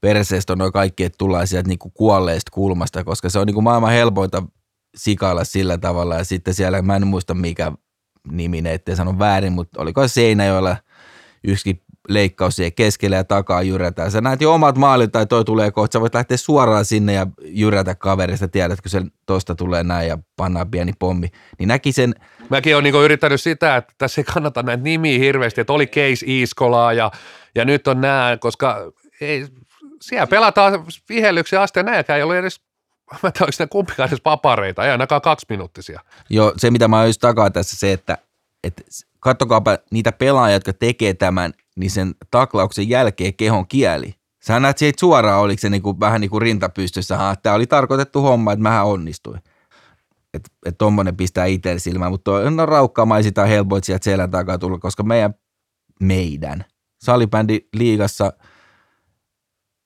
perseestä noin kaikki, että tullaan sieltä niin kuin kuolleesta kulmasta, koska se on niin kuin maailman helpointa sikailla sillä tavalla ja sitten siellä, mä en muista mikä nimi, ettei sano väärin, mutta oliko se joilla yksi leikkaus siihen keskelle ja takaa jyrätään. Sä näet jo omat maalit tai toi tulee kohta, sä voit lähteä suoraan sinne ja jyrätä kaverista, tiedätkö se tosta tulee näin ja pannaan pieni pommi. Niin näki sen. Mäkin olen niinku yrittänyt sitä, että tässä ei kannata näitä nimiä hirveästi, että oli Case Iiskolaa ja, ja nyt on nämä, koska ei, siellä pelataan vihellyksiä asti ja nämäkään ei ollut edes mä en tiedä, onko kumpikaan edes papareita, ei ainakaan kaksi minuuttisia. Joo, se mitä mä just takaa tässä se, että, että kattokaapa niitä pelaajia, jotka tekee tämän, niin sen taklauksen jälkeen kehon kieli. Sä näet siitä suoraan, oliko se niinku, vähän niin kuin rintapystyssä, että tämä oli tarkoitettu homma, että mähän onnistuin. Että et tommonen pistää itselle silmään, mutta on raukkaamaisia tai helpoit sieltä selän takaa tulla, koska meidän, meidän salibändi liigassa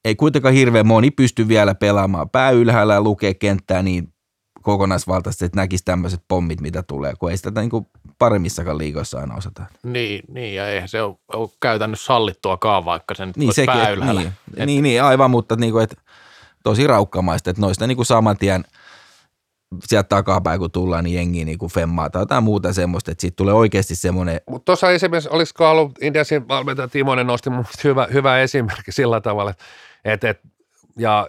ei kuitenkaan hirveän moni pysty vielä pelaamaan pää ylhäällä ja lukee kenttää niin kokonaisvaltaisesti, että näkisi tämmöiset pommit, mitä tulee, kun ei sitä niin kuin paremmissakaan liigoissa aina osata. Niin, niin ja eihän se ole, ole käytännössä sallittuakaan, vaikka sen niin, sekin, niin, et, niin, niin, aivan, mutta niin kuin, että tosi raukkamaista, että noista niin kuin saman tien sieltä takapäin, kun tullaan, niin jengi niin kuin femmaa tai jotain muuta semmoista, että siitä tulee oikeasti semmoinen. Mutta tuossa esimerkiksi, olisiko ollut Indiasin valmentaja Timonen nosti hyvä, hyvä esimerkki sillä tavalla, että, että ja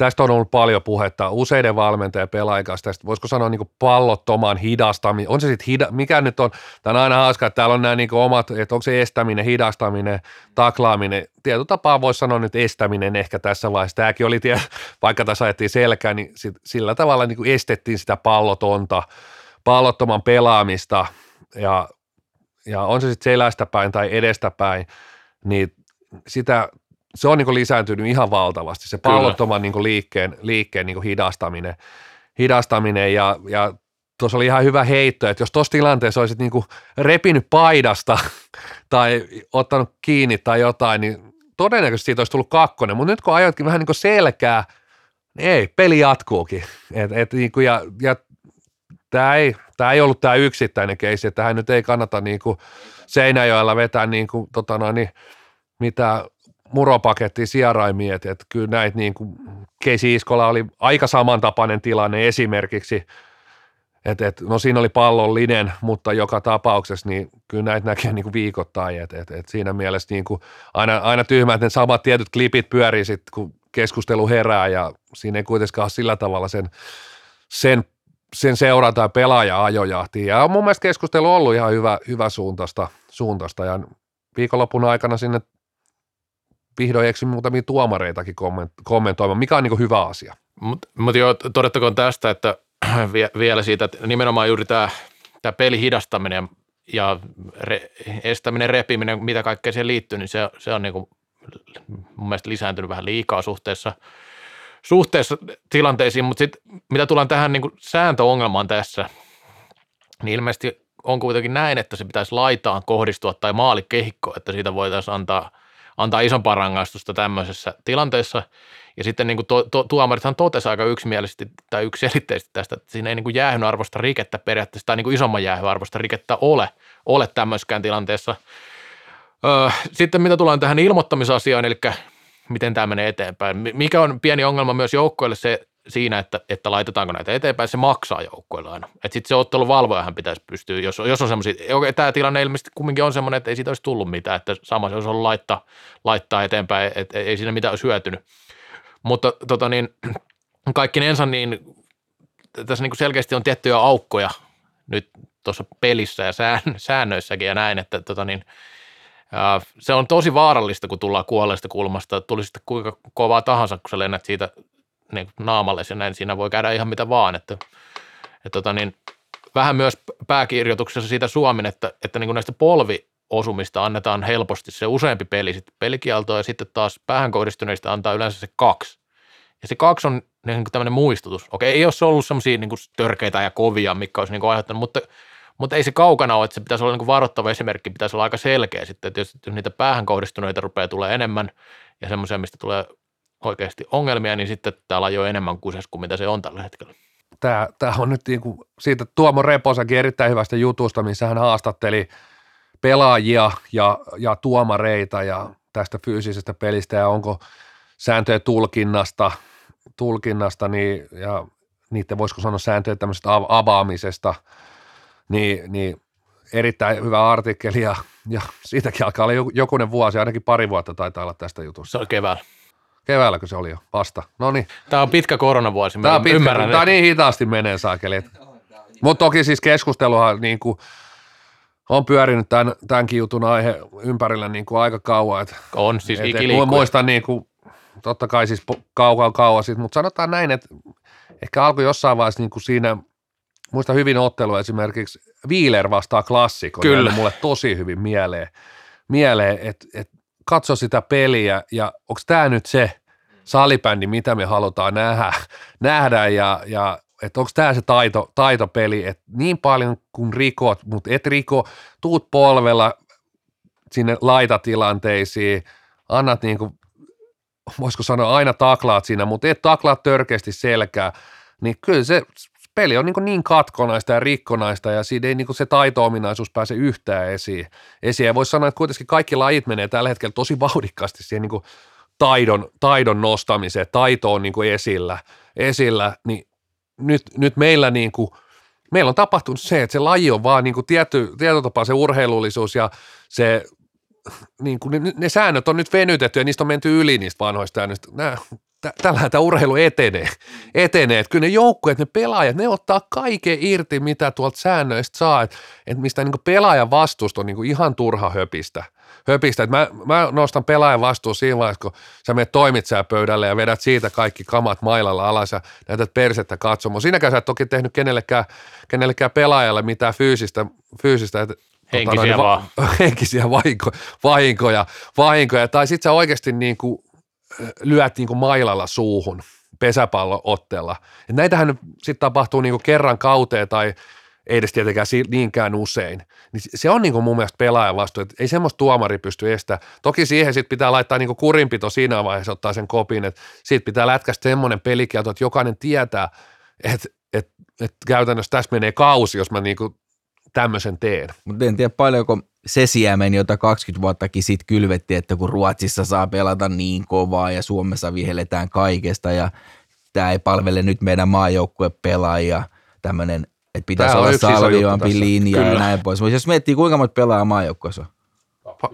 tästä on ollut paljon puhetta. Useiden valmentajien pelaajien tästä, voisiko sanoa niin pallottoman hidastaminen, on se sitten, hida, mikä nyt on, tämä on aina hauska, että täällä on nämä niin omat, että onko se estäminen, hidastaminen, taklaaminen, tietyllä tapaa voisi sanoa nyt estäminen ehkä tässä vaiheessa, tämäkin oli, tie, vaikka tässä ajettiin selkää, niin sit, sillä tavalla niin estettiin sitä pallotonta, pallottoman pelaamista. Ja, ja on se sitten selästä päin tai edestä päin, niin sitä se on niin lisääntynyt ihan valtavasti, se pallottoman niin liikkeen, liikkeen niin hidastaminen, hidastaminen ja, ja tuossa oli ihan hyvä heitto, että jos tuossa tilanteessa olisit niin repinyt paidasta tai ottanut kiinni tai jotain, niin todennäköisesti siitä olisi tullut kakkonen, mutta nyt kun ajoitkin vähän niin selkää, niin ei, peli jatkuukin. Et, et, niin kuin, ja, ja tämä ei, tämä ei ollut tämä yksittäinen keissi, että tähän nyt ei kannata niin kuin Seinäjoella vetää niin kuin, tota noin, niin, mitä muropakettiin sieraimiin, että, että kyllä näitä niin kuin Keisi Iskola oli aika samantapainen tilanne esimerkiksi, että, että no siinä oli pallollinen, mutta joka tapauksessa niin kyllä näitä näkee niin kuin viikoittain, että, että, että siinä mielessä niin kuin aina, aina tyhmä, että ne samat tietyt klipit pyörii sitten, kun keskustelu herää ja siinä ei kuitenkaan ole sillä tavalla sen, sen sen seurata pelaaja ajojahtiin. Ja on mun mielestä keskustelu ollut ihan hyvä, hyvä suuntaista, suuntaista ja viikonlopun aikana sinne vihdoin eksy muutamia tuomareitakin kommentoimaan, mikä on niin hyvä asia. Mutta mut joo, todettakoon tästä, että vielä siitä, että nimenomaan juuri tämä, tämä peli hidastaminen ja re, estäminen, repiminen, mitä kaikkea siihen liittyy, niin se, se on niin kuin mun mielestä lisääntynyt vähän liikaa suhteessa, suhteessa tilanteisiin, mutta sitten mitä tullaan tähän niin kuin sääntöongelmaan tässä, niin ilmeisesti on kuitenkin näin, että se pitäisi laitaan kohdistua tai maalikehikko, että siitä voitaisiin antaa, antaa isompaa rangaistusta tämmöisessä tilanteessa. Ja sitten niin kuin to, to, tuomarithan totesi aika yksimielisesti tai yksiselitteisesti tästä, että siinä ei niin kuin jäähyn arvosta rikettä periaatteessa tai niin kuin isomman jäähyn arvosta rikettä ole, ole tämmöiskään tilanteessa. Öö, sitten mitä tulee tähän ilmoittamisasiaan, eli miten tämä menee eteenpäin. Mikä on pieni ongelma myös joukkoille se, siinä, että, että laitetaanko näitä eteenpäin, se maksaa joukkoille aina. Että sitten se ottelun valvojahan pitäisi pystyä, jos, jos on semmoisia, tämä tilanne ilmeisesti kumminkin on semmoinen, että ei siitä olisi tullut mitään, että sama se olisi ollut laittaa, laittaa eteenpäin, että ei siinä mitään olisi hyötynyt. Mutta tota niin, kaikki ensa niin tässä niin kuin selkeästi on tiettyjä aukkoja nyt tuossa pelissä ja sään, säännöissäkin ja näin, että tota niin, se on tosi vaarallista, kun tullaan kuolleesta kulmasta, tuli sitten kuinka kovaa tahansa, kun sä lennät siitä niin naamalle ja näin, siinä voi käydä ihan mitä vaan, että, että tota niin, vähän myös pääkirjoituksessa siitä Suomen, että, että niin kuin näistä polviosumista annetaan helposti se useampi peli sitten pelikieltoa ja sitten taas päähän kohdistuneista antaa yleensä se kaksi. Ja se kaksi on niin kuin tämmöinen muistutus. Okei, ei ole se ollut semmoisia niin törkeitä ja kovia, mikä olisi niin kuin aiheuttanut, mutta, mutta ei se kaukana ole, että se pitäisi olla niin kuin varoittava esimerkki, pitäisi olla aika selkeä sitten, että jos, jos niitä päähän kohdistuneita rupeaa tulee enemmän ja semmoisia, mistä tulee oikeasti ongelmia, niin sitten tämä laji on enemmän kuses kuin mitä se on tällä hetkellä. Tämä, tämä on nyt niin kuin siitä Tuomo Reposakin erittäin hyvästä jutusta, missä hän haastatteli pelaajia ja, ja tuomareita ja tästä fyysisestä pelistä ja onko sääntöjen tulkinnasta, tulkinnasta niin, ja niiden voisiko sanoa sääntöjen tämmöisestä avaamisesta, niin, niin erittäin hyvä artikkeli ja, ja siitäkin alkaa olla jokunen vuosi, ainakin pari vuotta taitaa olla tästä jutusta. Se on keväällä. Keväälläkö se oli jo? Vasta. No niin. Tämä on pitkä koronavuosi. Tämä on, pitkä, ymmärrän, tämä niin hitaasti menee saakeli. Mutta toki siis keskusteluhan niin kuin on pyörinyt tämän, tämänkin jutun aihe ympärillä niin kuin aika kauan. Et, on siis et, et, Muistan niin kuin, totta kai siis kauan kauan sitten, mutta sanotaan näin, että ehkä alkoi jossain vaiheessa niin kuin siinä, muista hyvin ottelu esimerkiksi Wheeler vastaa klassikon. Kyllä. mulle tosi hyvin mieleen, mieleen että et, katso sitä peliä ja onko tämä nyt se salibändi, mitä me halutaan nähdä, nähdä ja, ja että onko tämä se taito, taitopeli, että niin paljon kuin rikot, mutta et riko, tuut polvella sinne laitatilanteisiin, annat niin kuin, voisiko sanoa aina taklaat siinä, mutta et taklaat törkeästi selkää, niin kyllä se peli on niin, niin katkonaista ja rikkonaista ja siinä ei niin se taito-ominaisuus pääse yhtään esiin. esiin. Ja voisi sanoa, että kuitenkin kaikki lajit menee tällä hetkellä tosi vauhdikkaasti siihen niin taidon, taidon nostamiseen, taito on niin esillä, esillä, niin nyt, nyt meillä niin kuin, meillä on tapahtunut se, että se laji on vaan niin kuin tietty, tietyllä tapaa se urheilullisuus ja se niin kuin ne, ne säännöt on nyt venytetty ja niistä on menty yli niistä vanhoista säännöistä. Nämä tällä tämä urheilu etenee. etenee. Että kyllä ne joukkueet, ne pelaajat, ne ottaa kaiken irti, mitä tuolta säännöistä saa, että, että mistä niin pelaajan vastuusta on niin ihan turha höpistä. höpistä. Että mä, mä, nostan pelaajan vastuun siinä vaiheessa, kun sä menet pöydälle ja vedät siitä kaikki kamat mailalla alas ja näytät persettä katsomaan. Siinäkään sä et toki tehnyt kenellekään, kenellekään pelaajalle mitään fyysistä, fyysistä että Henkisiä tota, vaan. Va- henkisiä vahinko, vahinkoja, vahinkoja. Tai sitten sä oikeasti niin kuin lyöt niin kuin mailalla suuhun pesäpallootteella. Et näitähän sitten tapahtuu niin kuin kerran kauteen tai ei edes tietenkään niinkään usein. Niin se on niin kuin mun mielestä pelaajan vastu, että ei semmoista tuomari pysty estämään. Toki siihen sitten pitää laittaa niin kuin kurinpito siinä vaiheessa, ottaa sen kopin, että siitä pitää lätkästä semmoinen pelikielto, että jokainen tietää, että, että, että käytännössä tässä menee kausi, jos mä niin kuin tämmöisen teen. Mutta en tiedä paljonko se siemen, jota 20 vuottakin sitten kylvettiin, että kun Ruotsissa saa pelata niin kovaa ja Suomessa vihelletään kaikesta ja tämä ei palvele nyt meidän maajoukkue pelaajia, tämmöinen, että pitäisi olla salvivampi linja Kyllä. ja näin pois. Mutta jos miettii, kuinka monta pelaajaa maajoukkueessa on?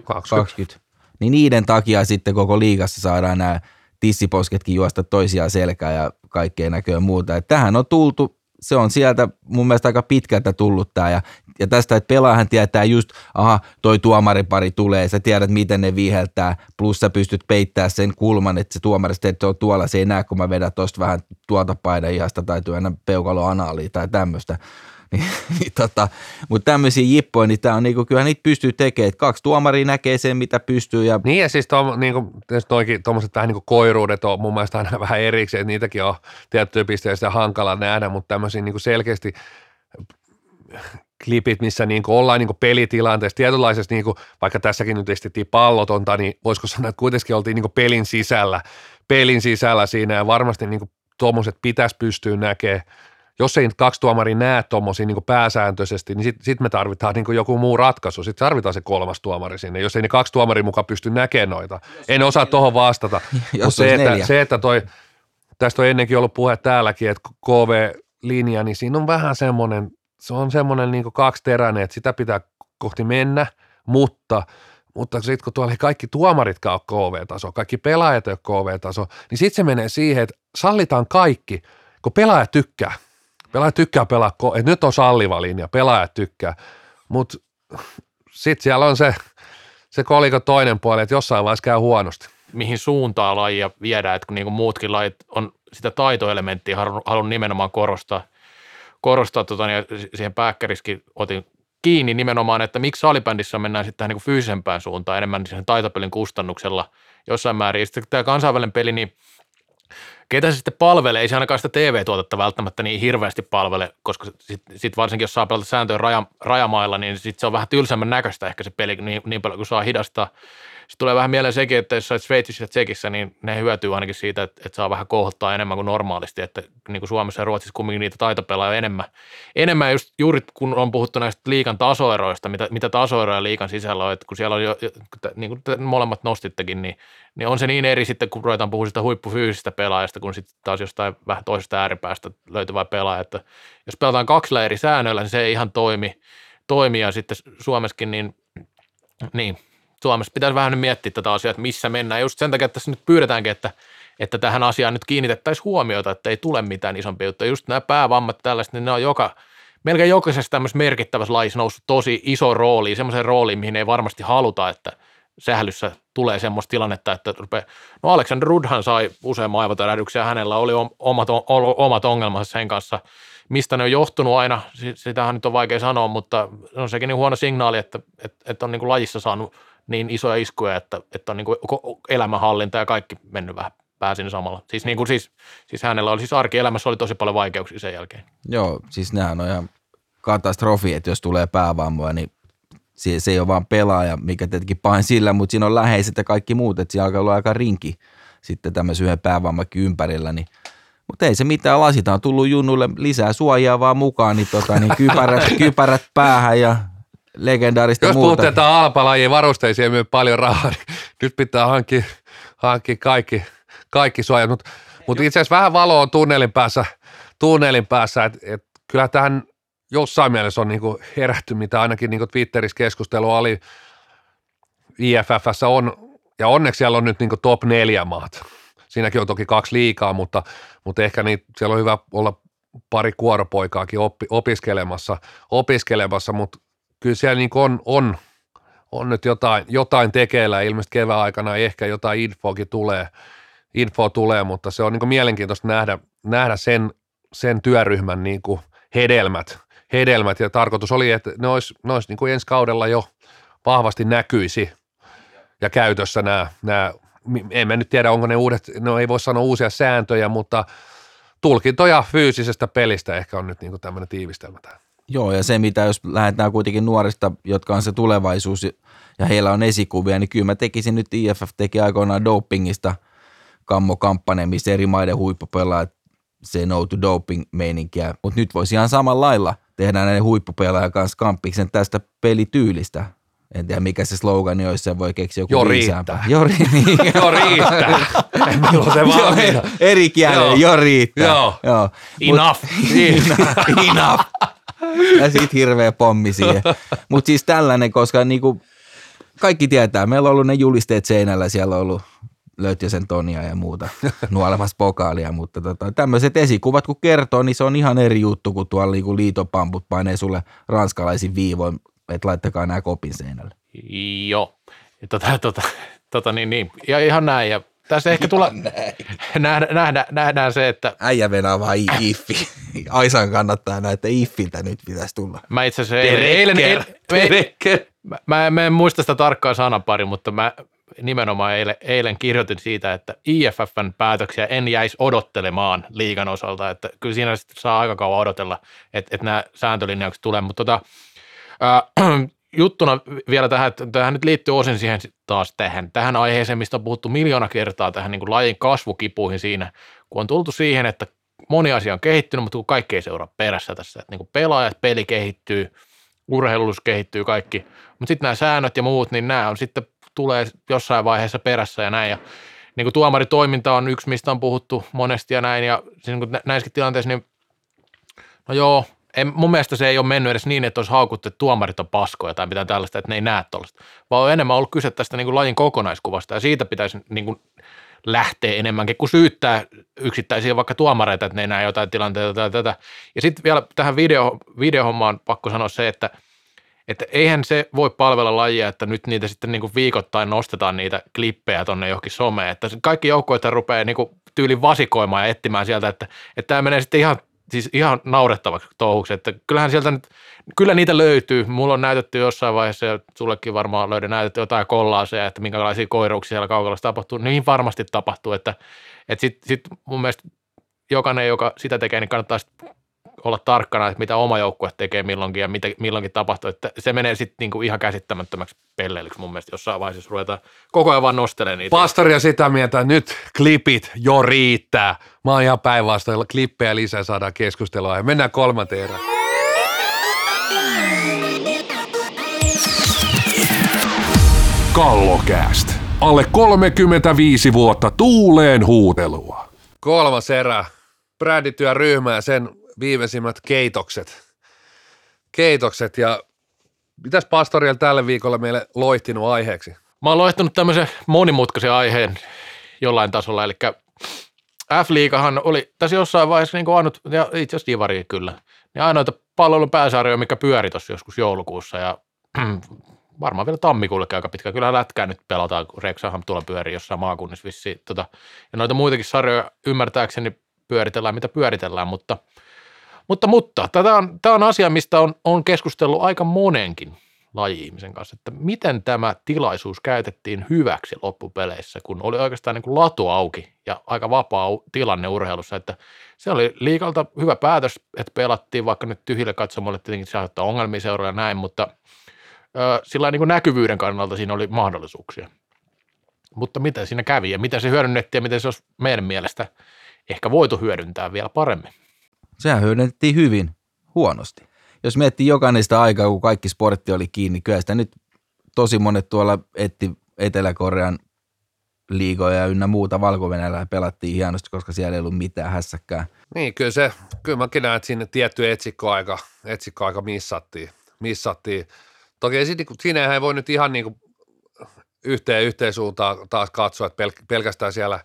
20. 20. Niin niiden takia sitten koko liigassa saadaan nämä tissiposketkin juosta toisiaan selkää ja kaikkea näköä muuta. Et tähän on tultu se on sieltä mun mielestä aika pitkältä tullut tämä ja, ja tästä, että pelaahan tietää just, aha, toi tuomaripari tulee, sä tiedät miten ne viheltää, plus sä pystyt peittämään sen kulman, että se tuomari että se on tuolla, se ei näe, kun mä vedän tosta vähän tuolta paidan ihasta tai työnnä peukalo anaaliin tai tämmöistä. Niin, niin tota, mutta tämmöisiä jippoja, niin, tää on niinku, kyllä niitä pystyy tekemään. että kaksi tuomaria näkee sen, mitä pystyy. Ja... Niin ja siis niinku, tuommoiset vähän niinku koiruudet on mun mielestä aina vähän erikseen, että niitäkin on tiettyjä pisteistä hankala nähdä, mutta tämmöisiä niinku selkeästi klipit, missä niin kuin ollaan niin kuin pelitilanteessa, tietynlaisessa, niin kuin, vaikka tässäkin nyt estettiin pallotonta, niin voisiko sanoa, että kuitenkin oltiin niin kuin pelin sisällä, pelin sisällä siinä ja varmasti niin kuin tuommoiset pitäisi pystyä näkemään. Jos ei kaksi tuomari näe tuommoisia niin pääsääntöisesti, niin sitten sit me tarvitaan niin joku muu ratkaisu. Sitten tarvitaan se kolmas tuomari sinne, jos ei ne kaksi tuomaria mukaan pysty näkemään noita. En osaa tuohon vastata. Jos Mutta se, että, se, että toi, tästä on ennenkin ollut puhe täälläkin, että KV-linja, niin siinä on vähän semmoinen, se on semmoinen niin kaksiteräinen, että sitä pitää kohti mennä, mutta mutta sitten kun tuolla ei kaikki tuomaritkaan ole KV-taso, kaikki pelaajat ei ole KV-taso, niin sitten se menee siihen, että sallitaan kaikki, kun pelaaja tykkää. Pelaaja tykkää pelaa, että nyt on salliva linja, pelaajat tykkää, mutta sitten siellä on se, se koliko toinen puoli, että jossain vaiheessa käy huonosti. mihin suuntaan lajia viedään, että kun niin muutkin lajit on sitä taitoelementtiä halunnut nimenomaan korostaa, korostaa tota, niin siihen pääkkäriskin otin kiinni nimenomaan, että miksi salibändissä mennään sitten tähän niin fyysisempään suuntaan enemmän siihen taitopelin kustannuksella jossain määrin. Ja sitten tämä kansainvälinen peli, niin ketä se sitten palvelee, ei se ainakaan sitä TV-tuotetta välttämättä niin hirveästi palvele, koska sitten sit varsinkin jos saa pelata sääntöjen raja, rajamailla, niin sitten se on vähän tylsemmän näköistä ehkä se peli niin, niin paljon kuin saa hidastaa. Sitten tulee vähän mieleen sekin, että jos oot Sveitsissä ja Tsekissä, niin ne hyötyy ainakin siitä, että, että saa vähän kohottaa enemmän kuin normaalisti, että niin kuin Suomessa ja Ruotsissa kumminkin niitä taitopelaajia on enemmän. Enemmän just juuri kun on puhuttu näistä liikan tasoeroista, mitä, mitä tasoeroja liikan sisällä on, että kun siellä on jo, niin kuin te molemmat nostittekin, niin, niin on se niin eri sitten, kun ruvetaan puhumaan sitä huippufyysistä pelaajasta, kun sitten taas jostain vähän toisesta ääripäästä löytyvää pelaaja, että jos pelataan kaksilla eri säännöillä, niin se ei ihan toimi, toimi. Ja sitten Suomessakin, niin, niin Suomessa pitäisi vähän nyt miettiä tätä asiaa, että missä mennään. Just sen takia, että tässä nyt pyydetäänkin, että, että tähän asiaan nyt kiinnitettäisiin huomiota, että ei tule mitään isompia juttuja. Just nämä päävammat tällaiset, niin ne on joka, melkein jokaisessa tämmöisessä merkittävässä lajissa noussut tosi iso rooli, semmoisen rooliin, mihin ei varmasti haluta, että sählyssä tulee semmoista tilannetta, että rupeaa, no Alexander Rudhan sai useamman aivotärähdyksen ja hänellä oli omat, omat ongelmansa sen kanssa, mistä ne on johtunut aina, sitähän nyt on vaikea sanoa, mutta on sekin niin huono signaali, että, että, että on niin kuin lajissa saanut niin isoja iskuja, että, että on niin kuin elämänhallinta ja kaikki mennyt vähän pääsin samalla. Siis, niin kuin siis, siis hänellä oli siis arkielämässä oli tosi paljon vaikeuksia sen jälkeen. Joo, siis nehän on ihan katastrofi, että jos tulee päävammoja, niin se, se ei ole vaan pelaaja, mikä tietenkin pahin sillä, mutta siinä on läheiset ja kaikki muut, että siinä alkaa olla aika rinki sitten tämmöisen yhden päävammakin ympärillä, niin mutta ei se mitään, lasita on tullut junnuille lisää suojaa vaan mukaan, niin, tota, niin kypärät, kypärät päähän ja legendaarista Jos muuta. puhutetaan alpalajien varusteisiin myy paljon rahaa, niin nyt pitää hankkia, hankkia kaikki, kaikki suojat. Mutta mut itse asiassa vähän valoa on tunnelin päässä, tunnelin päässä että et kyllä tähän jossain mielessä on niinku herätty, mitä ainakin niinku Twitterissä keskustelu oli. IFFssä on, ja onneksi siellä on nyt niinku top neljä maat. Siinäkin on toki kaksi liikaa, mutta, mutta ehkä niin, siellä on hyvä olla pari kuoropoikaakin oppi, opiskelemassa, opiskelemassa, mutta kyllä siellä niin on, on, on nyt jotain, jotain tekeillä, ilmeisesti kevään aikana ehkä jotain infoakin tulee, info tulee, mutta se on niin mielenkiintoista nähdä, nähdä sen, sen työryhmän niin hedelmät, hedelmät, ja tarkoitus oli, että ne olisi, ne olisi niin ensi kaudella jo vahvasti näkyisi ja käytössä nämä, nämä en mä nyt tiedä, onko ne uudet, no ei voi sanoa uusia sääntöjä, mutta tulkintoja fyysisestä pelistä ehkä on nyt niin tämmöinen tiivistelmä tähän. Joo, ja se mitä jos lähdetään kuitenkin nuorista, jotka on se tulevaisuus ja heillä on esikuvia, niin kyllä mä tekisin nyt IFF teki aikoinaan dopingista kammokampanja, missä eri maiden huippupelaajat se no to doping meininkiä, mutta nyt voisi ihan samalla lailla tehdä näiden huippupelaajan kanssa kamppiksen tästä pelityylistä. En tiedä, mikä se slogani olisi, se voi keksiä joku Jo riittää. Jo, ri- jo riittää. Milloin se valmiina? Eri kielellä, jo riittää. Joo. Joo. Enough. enough. enough. Ja sit hirveä pommi siihen. Mutta siis tällainen, koska niinku kaikki tietää, meillä on ollut ne julisteet seinällä, siellä on ollut Löytjösen Tonia ja muuta nuolemassa pokaalia, mutta tota, tämmöiset esikuvat kun kertoo, niin se on ihan eri juttu, kun tuolla niinku liitopamput painee sulle ranskalaisin viivoin, että laittakaa nämä kopin seinälle. Joo. Tota, tota, tota, niin, niin. Ja ihan näin. Ja tässä ehkä tulla, nähdä, nähdä, nähdään se, että Äijä venää vaan iffi. Aisan kannattaa näitä iffiltä nyt pitäisi tulla. mä itse asiassa eilen, eilen, eilen, mä, mä, mä en muista sitä tarkkaa sanapari, mutta mä nimenomaan eilen, eilen kirjoitin siitä, että IFFn päätöksiä en jäisi odottelemaan liigan osalta, että kyllä siinä saa aika kauan odotella, että, että nämä sääntölinjaukset tulee, mutta tota, Äh, juttuna vielä tähän, että tähän nyt liittyy osin siihen taas tähän, tähän aiheeseen, mistä on puhuttu miljoona kertaa tähän niin kuin lajin kasvukipuihin siinä, kun on tultu siihen, että moni asia on kehittynyt, mutta kun kaikki ei seuraa perässä tässä, että niin kuin pelaajat, peli kehittyy, urheilullisuus kehittyy kaikki, mutta sitten nämä säännöt ja muut, niin nämä on sitten tulee jossain vaiheessa perässä ja näin, ja niin kuin tuomaritoiminta on yksi, mistä on puhuttu monesti ja näin, ja niin kuin näissäkin tilanteissa, niin no joo, en, mun mielestä se ei ole mennyt edes niin, että olisi haukuttu, että tuomarit on paskoja tai mitään tällaista, että ne ei näe tuollaista, vaan on enemmän ollut kyse tästä niin kuin lajin kokonaiskuvasta ja siitä pitäisi niin kuin lähteä enemmänkin, kun syyttää yksittäisiä vaikka tuomareita, että ne ei näe jotain tilanteita tai tätä. Ja sitten vielä tähän video, videohommaan pakko sanoa se, että, että eihän se voi palvella lajia, että nyt niitä sitten niin kuin viikoittain nostetaan niitä klippejä tonne johonkin someen, että kaikki joukkoit rupeaa niin kuin tyylin vasikoimaan ja etsimään sieltä, että, että tämä menee sitten ihan siis ihan naurettavaksi touhuksi, että kyllähän sieltä nyt, kyllä niitä löytyy. Mulla on näytetty jossain vaiheessa, ja sullekin varmaan löydä näytetty jotain kollaaseja, että minkälaisia koiruuksia siellä kaukalossa tapahtuu. Niin varmasti tapahtuu, että, että sitten sit mun mielestä jokainen, joka sitä tekee, niin kannattaa olla tarkkana, että mitä oma joukkue tekee milloinkin ja mitä milloinkin tapahtuu. Että se menee sitten niinku ihan käsittämättömäksi pelleilyksi mun mielestä jossain vaiheessa, jos ruvetaan koko ajan vaan nostelemaan niitä. Pastoria sitä mieltä, että nyt klipit jo riittää. Mä oon ihan päinvastoin, klippejä lisää saadaan keskustelua ja mennään kolmanteen erään. Kallokääst. Alle 35 vuotta tuuleen huutelua. Kolmas erä, brändityöryhmä ja sen viimeisimmät keitokset. Keitokset ja mitäs pastorilla tälle viikolla meille loihtinut aiheeksi? Mä oon loihtunut tämmöisen monimutkaisen aiheen jollain tasolla, eli F-liigahan oli tässä jossain vaiheessa niin kuin ainut, ja itse asiassa Divari kyllä, niin ainoita palvelun pääsarjoja, mikä pyöri tuossa joskus joulukuussa, ja varmaan vielä tammikuullekin aika pitkä. Kyllä lätkää nyt pelataan, kun Rexham tuolla pyörii jossain maakunnissa vissiin. Tota, ja noita muitakin sarjoja ymmärtääkseni pyöritellään, mitä pyöritellään, mutta – mutta, mutta tämä on, tämä on asia, mistä on, on keskustellut aika monenkin laji-ihmisen kanssa, että miten tämä tilaisuus käytettiin hyväksi loppupeleissä, kun oli oikeastaan niin kuin latu auki ja aika vapaa tilanne urheilussa, että se oli liikalta hyvä päätös, että pelattiin vaikka nyt tyhjille katsomoille, tietenkin se aiheuttaa ongelmia seuroja näin, mutta sillä niin kuin näkyvyyden kannalta siinä oli mahdollisuuksia. Mutta miten siinä kävi ja miten se hyödynnettiin ja miten se olisi meidän mielestä ehkä voitu hyödyntää vielä paremmin? Sehän hyödynnettiin hyvin huonosti. Jos miettii jokainen sitä aikaa, kun kaikki sportti oli kiinni, kyllä sitä nyt tosi monet tuolla etti Etelä-Korean liigoja ynnä muuta valko pelattiin hienosti, koska siellä ei ollut mitään hässäkkää. Niin, kyllä se, kyllä mäkin näen, että sinne tietty etsikkoaika, etsikkoaika missattiin. missattiin. Toki ei, niin siinä ei voi nyt ihan niin kuin yhteen, yhteen suuntaan taas katsoa, että pelkästään siellä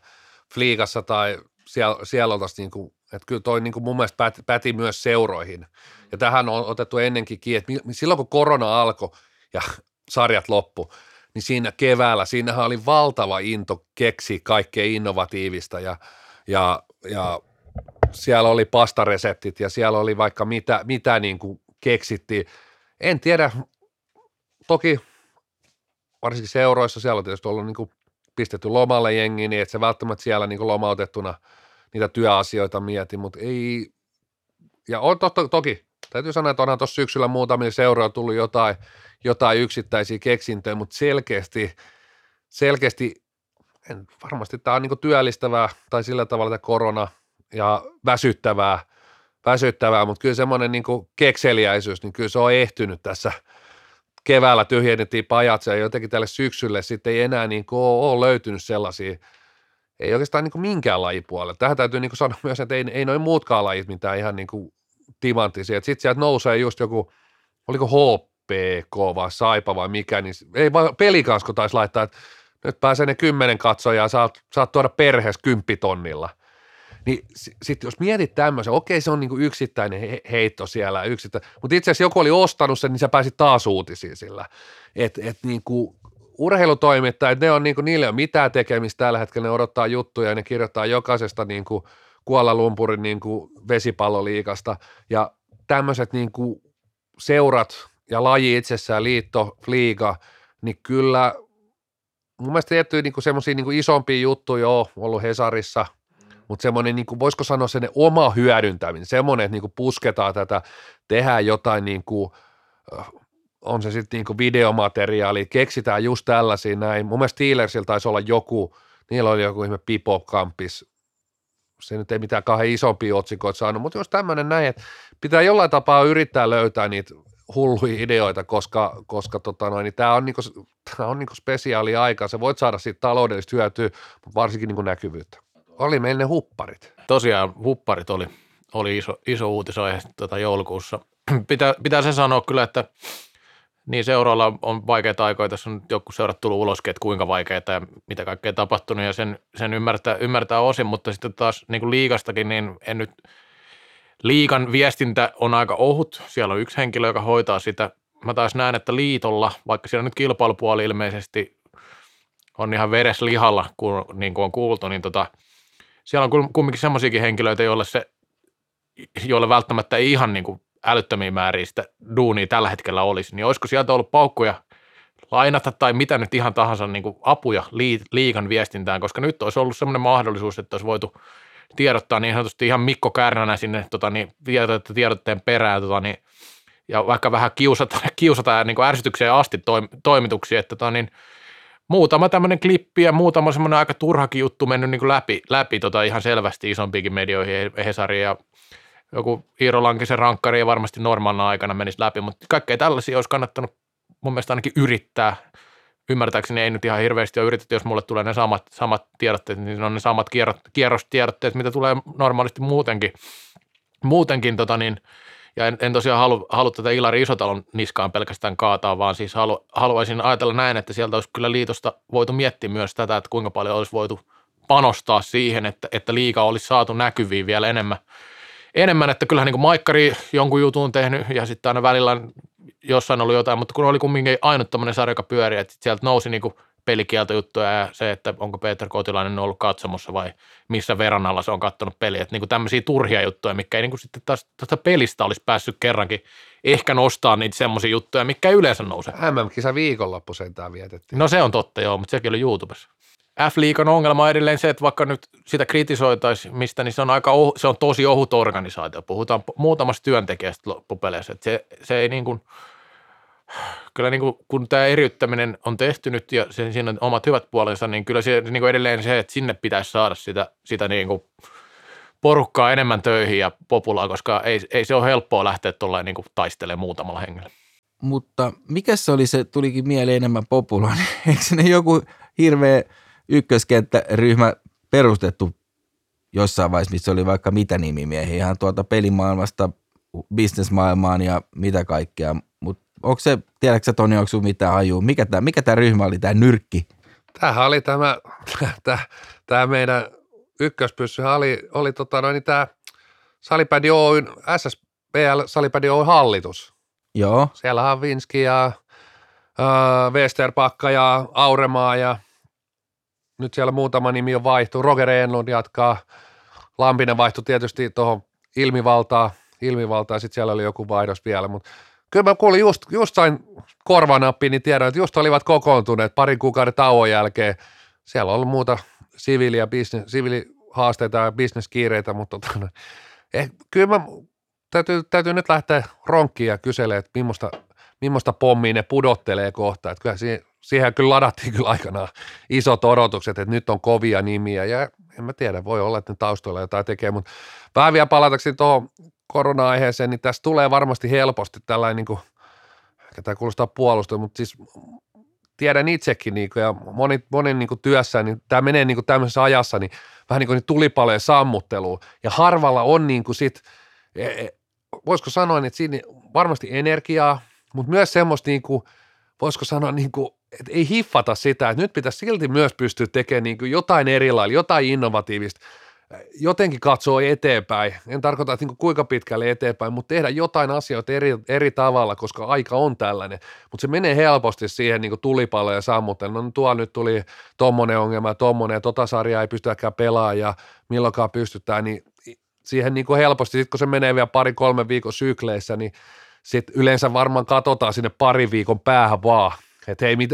Fliigassa tai siellä, siellä oltaisiin niin että kyllä toi niin kuin mun mielestä päti, päti myös seuroihin. Ja tähän on otettu ennenkin kiinni, että silloin kun korona alkoi ja sarjat loppu, niin siinä keväällä, siinähän oli valtava into keksi kaikkea innovatiivista ja, ja, ja siellä oli pastareseptit ja siellä oli vaikka mitä, mitä niin kuin keksittiin. En tiedä, toki varsinkin seuroissa siellä on tietysti ollut niin kuin pistetty lomalle jengi, niin että se välttämättä siellä niin kuin lomautettuna – niitä työasioita mieti, mutta ei, ja on to, to, toki, täytyy sanoa, että onhan tuossa syksyllä muutamia seuroja tullut jotain, jotain yksittäisiä keksintöjä, mutta selkeästi, selkeästi en, varmasti tämä on niin työllistävää tai sillä tavalla, että korona ja väsyttävää, väsyttävää mutta kyllä semmoinen niin kekseliäisyys, niin kyllä se on ehtynyt tässä. Keväällä tyhjennettiin pajat ja jotenkin tälle syksylle sitten ei enää niin ole löytynyt sellaisia ei oikeastaan niin minkään lajipuolelle. Tähän täytyy niin sanoa myös, että ei, ei noin muutkaan lajit mitään ihan niin kuin timanttisia. Sitten sieltä nousee just joku, oliko HPK vai Saipa vai mikä, niin ei vaan pelikansko taisi laittaa, että nyt pääsee ne kymmenen katsojaa, saat, saat tuoda perheessä kymppitonnilla. Niin sitten jos mietit tämmöisen, okei se on niinku yksittäinen he, heitto siellä, yksittäinen, mutta itse asiassa joku oli ostanut sen, niin sä pääsit taas uutisiin sillä. Että et niinku, urheilutoimittajat, ne on, niin kuin, niille on mitään tekemistä tällä hetkellä, ne odottaa juttuja ja ne kirjoittaa jokaisesta niin kuin, Kuala Lumpurin niin kuin, vesipalloliikasta ja tämmöiset niin kuin, seurat ja laji itsessään, liitto, liiga, niin kyllä mun mielestä tiettyjä niin semmoisia niin isompia juttuja on ollut Hesarissa, mutta semmoinen, niin kuin, voisiko sanoa sen oma hyödyntäminen, semmoinen, että niin kuin pusketaan tätä, tehdään jotain niin kuin, on se sitten niinku videomateriaali, keksitään just tällaisia näin. Mun mielestä Steelersillä taisi olla joku, niillä oli joku ihme Pipo-kampis, se nyt ei mitään kahden isompia otsikoita saanut, mutta jos tämmöinen näin, että pitää jollain tapaa yrittää löytää niitä hulluja ideoita, koska, koska tota niin tämä on, niinku, tää on niinku spesiaali aika. Se voit saada siitä taloudellista hyötyä, mutta varsinkin niinku näkyvyyttä. Oli meillä ne hupparit. Tosiaan hupparit oli, oli iso, iso uutisaihe tota joulukuussa. Pitää, pitää se sanoa kyllä, että niin seuroilla on vaikeita aikoja. Tässä on joku seurat tullut uloskin, että kuinka vaikeita ja mitä kaikkea tapahtunut ja sen, sen ymmärtää, ymmärtää osin, mutta sitten taas niin kuin liikastakin, niin en nyt, liikan viestintä on aika ohut. Siellä on yksi henkilö, joka hoitaa sitä. Mä taas näen, että liitolla, vaikka siellä nyt kilpailupuoli ilmeisesti on ihan veres lihalla, kun, niin kuin on kuultu, niin tota, siellä on kumminkin semmoisiakin henkilöitä, joille se, joille välttämättä ei ihan niin kuin älyttömiä määriä sitä duunia tällä hetkellä olisi, niin olisiko sieltä ollut paukkuja lainata tai mitä nyt ihan tahansa niin kuin apuja liikan viestintään, koska nyt olisi ollut semmoinen mahdollisuus, että olisi voitu tiedottaa niin sanotusti ihan Mikko Kärnänä sinne tota, niin, tiedotteen perään tota, niin, ja vaikka vähän kiusata, kiusata niin kuin ärsytykseen asti toim, toimituksia, että tota, niin, muutama tämmöinen klippi ja muutama semmoinen aika turhakin juttu mennyt niin kuin läpi, läpi tota, ihan selvästi isompiinkin medioihin, Hesari ja joku Iiro Lankisen rankkari ja varmasti normaalina aikana menisi läpi, mutta kaikkea tällaisia olisi kannattanut mun mielestä ainakin yrittää. Ymmärtääkseni ei nyt ihan hirveästi ole yritetty, jos mulle tulee ne samat, samat tiedotteet, niin on ne samat kierrot, kierrostiedotteet, mitä tulee normaalisti muutenkin. Muutenkin tota niin, ja en, en tosiaan halu, halua tätä Ilari Isotalon niskaan pelkästään kaataa, vaan siis halu, haluaisin ajatella näin, että sieltä olisi kyllä liitosta voitu miettiä myös tätä, että kuinka paljon olisi voitu panostaa siihen, että, että liika olisi saatu näkyviin vielä enemmän – enemmän, että kyllähän niin kuin Maikkari jonkun jutun tehnyt ja sitten aina välillä jossain oli jotain, mutta kun oli kumminkin ainut tämmöinen sarja, joka pyöri, että sieltä nousi niin kuin pelikieltojuttuja ja se, että onko Peter Kotilainen ollut katsomossa vai missä verran alla se on kattonut peliä. Että niin kuin tämmöisiä turhia juttuja, mikä ei niin kuin sitten taas tuosta pelistä olisi päässyt kerrankin ehkä nostaa niitä semmoisia juttuja, mikä ei yleensä nouse. MM-kisa viikonloppu sentään vietettiin. No se on totta joo, mutta sekin oli YouTubessa. F-liikan ongelma on edelleen se, että vaikka nyt sitä kritisoitaisiin mistä, niin se on, aika ohu, se on tosi ohut organisaatio. Puhutaan muutamasta työntekijästä loppupeleissä. Että se, se ei niin kuin, kyllä niin kuin, kun tämä eriyttäminen on tehty nyt ja sen, siinä on omat hyvät puolensa, niin kyllä se niin kuin edelleen se, että sinne pitäisi saada sitä, sitä niin kuin porukkaa enemmän töihin ja populaa, koska ei, ei se ole helppoa lähteä tuolla niin taistelemaan muutamalla hengellä. Mutta mikä se oli se, tulikin mieleen enemmän populainen? Eikö se ne joku hirveä ykköskenttäryhmä perustettu jossain vaiheessa, missä oli vaikka mitä nimimiehiä, ihan tuolta pelimaailmasta bisnesmaailmaan ja mitä kaikkea. Mutta onko se, tiedätkö sä Toni, onko sun mitään hajuu? Mikä tämä mikä tää ryhmä oli, tämä nyrkki? Tämähän oli tämä, tämä, tämä meidän ykköspyssy oli, oli tota noin, niin tämä Salipädi Oyn, SSPL Salipädi Oyn hallitus. Joo. Siellä on Vinski ja Westerpakka ja Auremaa ja nyt siellä muutama nimi on vaihtu. Roger Enlund jatkaa. Lampinen vaihtui tietysti tuohon ilmivaltaa, ilmivaltaa sitten siellä oli joku vaihdos vielä, mutta kyllä mä kuulin just, just sain korvanappi, niin tiedän, että just olivat kokoontuneet parin kuukauden tauon jälkeen. Siellä on ollut muuta siviili- ja business, siviilihaasteita ja bisneskiireitä, mutta tota, eh, kyllä mä täytyy, täytyy nyt lähteä ronkkiin ja kyselemään, että millaista, millaista pommia ne pudottelee kohta. Että kyllä siihen, siihen kyllä ladattiin kyllä aikanaan isot odotukset, että nyt on kovia nimiä ja en mä tiedä, voi olla, että ne taustoilla jotain tekee, mutta vähän vielä palatakseni tuohon korona-aiheeseen, niin tässä tulee varmasti helposti tällainen, niin kuin, tämä kuulostaa puolustua, mutta siis tiedän itsekin niin kuin, ja moni, monen niin kuin työssä, niin tämä menee niin kuin tämmöisessä ajassa niin vähän niin kuin niin tulipalojen sammutteluun. Ja harvalla on niin kuin sit, e, e, voisiko sanoa, että siinä varmasti energiaa, mutta myös semmoista niin kuin, voisiko sanoa niin kuin että ei hiffata sitä, että nyt pitäisi silti myös pystyä tekemään niin jotain erilailla, jotain innovatiivista, jotenkin katsoa eteenpäin. En tarkoita, että niin kuin kuinka pitkälle eteenpäin, mutta tehdä jotain asioita eri, eri tavalla, koska aika on tällainen. Mutta se menee helposti siihen niin tulipalloon ja sammutteluun. No tuo nyt tuli tommonen ongelma tommonen tota sarjaa ei pystytäkään pelaamaan ja milloinkaan pystytään, niin siihen niin kuin helposti, sit kun se menee vielä pari-kolme viikon sykleissä, niin sitten yleensä varmaan katsotaan sinne pari viikon päähän vaan, että hei, mit,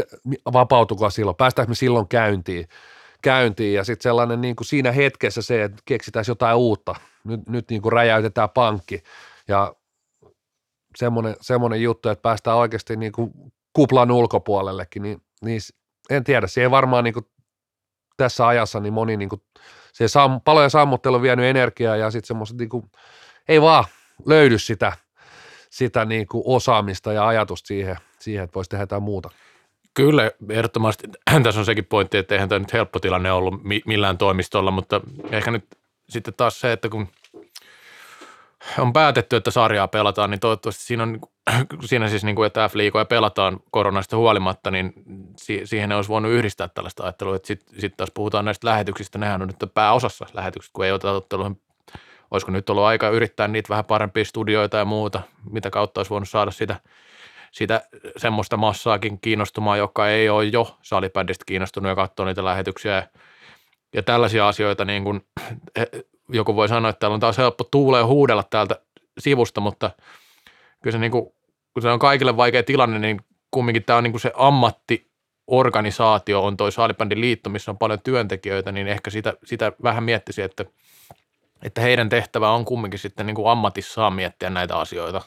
vapautukaa silloin, päästäänkö me silloin käyntiin, käyntiin ja sitten sellainen niin kuin siinä hetkessä se, että keksitään jotain uutta, nyt, nyt niin kuin räjäytetään pankki ja semmoinen, semmoinen juttu, että päästään oikeasti niin kuin kuplan ulkopuolellekin, niin, niin en tiedä, se ei varmaan niin kuin tässä ajassa niin moni, niin kuin, se sam, palojen sammuttelu on vienyt energiaa ja sitten semmoiset niin kuin, ei vaan löydy sitä, sitä niin kuin osaamista ja ajatusta siihen, siihen että voisi tehdä jotain muuta. Kyllä, ehdottomasti. Tässä on sekin pointti, että eihän tämä nyt helppo tilanne ollut mi- millään toimistolla, mutta ehkä nyt sitten taas se, että kun on päätetty, että sarjaa pelataan, niin toivottavasti siinä on, siinä siis niin kuin, että F-liigoja pelataan koronasta huolimatta, niin si- siihen olisi voinut yhdistää tällaista ajattelua, sitten sit taas puhutaan näistä lähetyksistä, nehän on nyt pääosassa lähetyksistä, kun ei oteta otteluihin olisiko nyt ollut aika yrittää niitä vähän parempia studioita ja muuta, mitä kautta olisi voinut saada sitä, sitä semmoista massaakin kiinnostumaan, joka ei ole jo salibändistä kiinnostunut ja katsoo niitä lähetyksiä ja, ja tällaisia asioita, niin kuin joku voi sanoa, että täällä on taas helppo tuulee huudella täältä sivusta, mutta kyllä se, niin kuin, kun se on kaikille vaikea tilanne, niin kumminkin tämä on niin kuin se ammattiorganisaatio on toi Saalibändin liitto, missä on paljon työntekijöitä, niin ehkä sitä, sitä vähän miettisi, että että heidän tehtävä on kumminkin sitten niin kuin ammatissaan miettiä näitä asioita.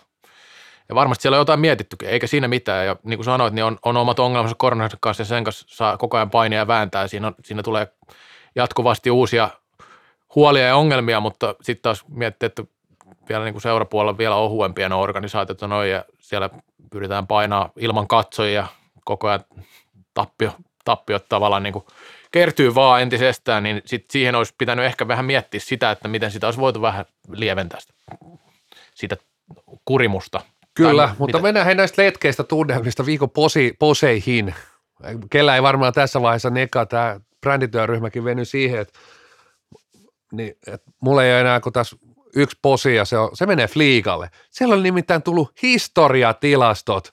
Ja varmasti siellä on jotain mietittykin, eikä siinä mitään. Ja niin kuin sanoit, niin on, on omat ongelmansa koronan kanssa ja sen kanssa saa koko ajan painia ja vääntää. Siinä, on, siinä tulee jatkuvasti uusia huolia ja ongelmia, mutta sitten taas miettii, että vielä niin kuin seurapuolella vielä ohuempia ne organisaatiot noin ja siellä pyritään painaa ilman katsojia koko ajan tappio, tappiot tavallaan niin kuin kertyy vaan entisestään, niin sit siihen olisi pitänyt ehkä vähän miettiä sitä, että miten sitä olisi voitu vähän lieventää sitä, sitä kurimusta. Kyllä, Tai mutta mitä? mennään hei näistä letkeistä tunnelmista viikon posi, poseihin. Kellä ei varmaan tässä vaiheessa neka, tämä brändityöryhmäkin veny siihen, että, niin, että mulla ei ole enää kuin tässä yksi posi ja se, on, se menee Fliikalle. Siellä on nimittäin tullut historiatilastot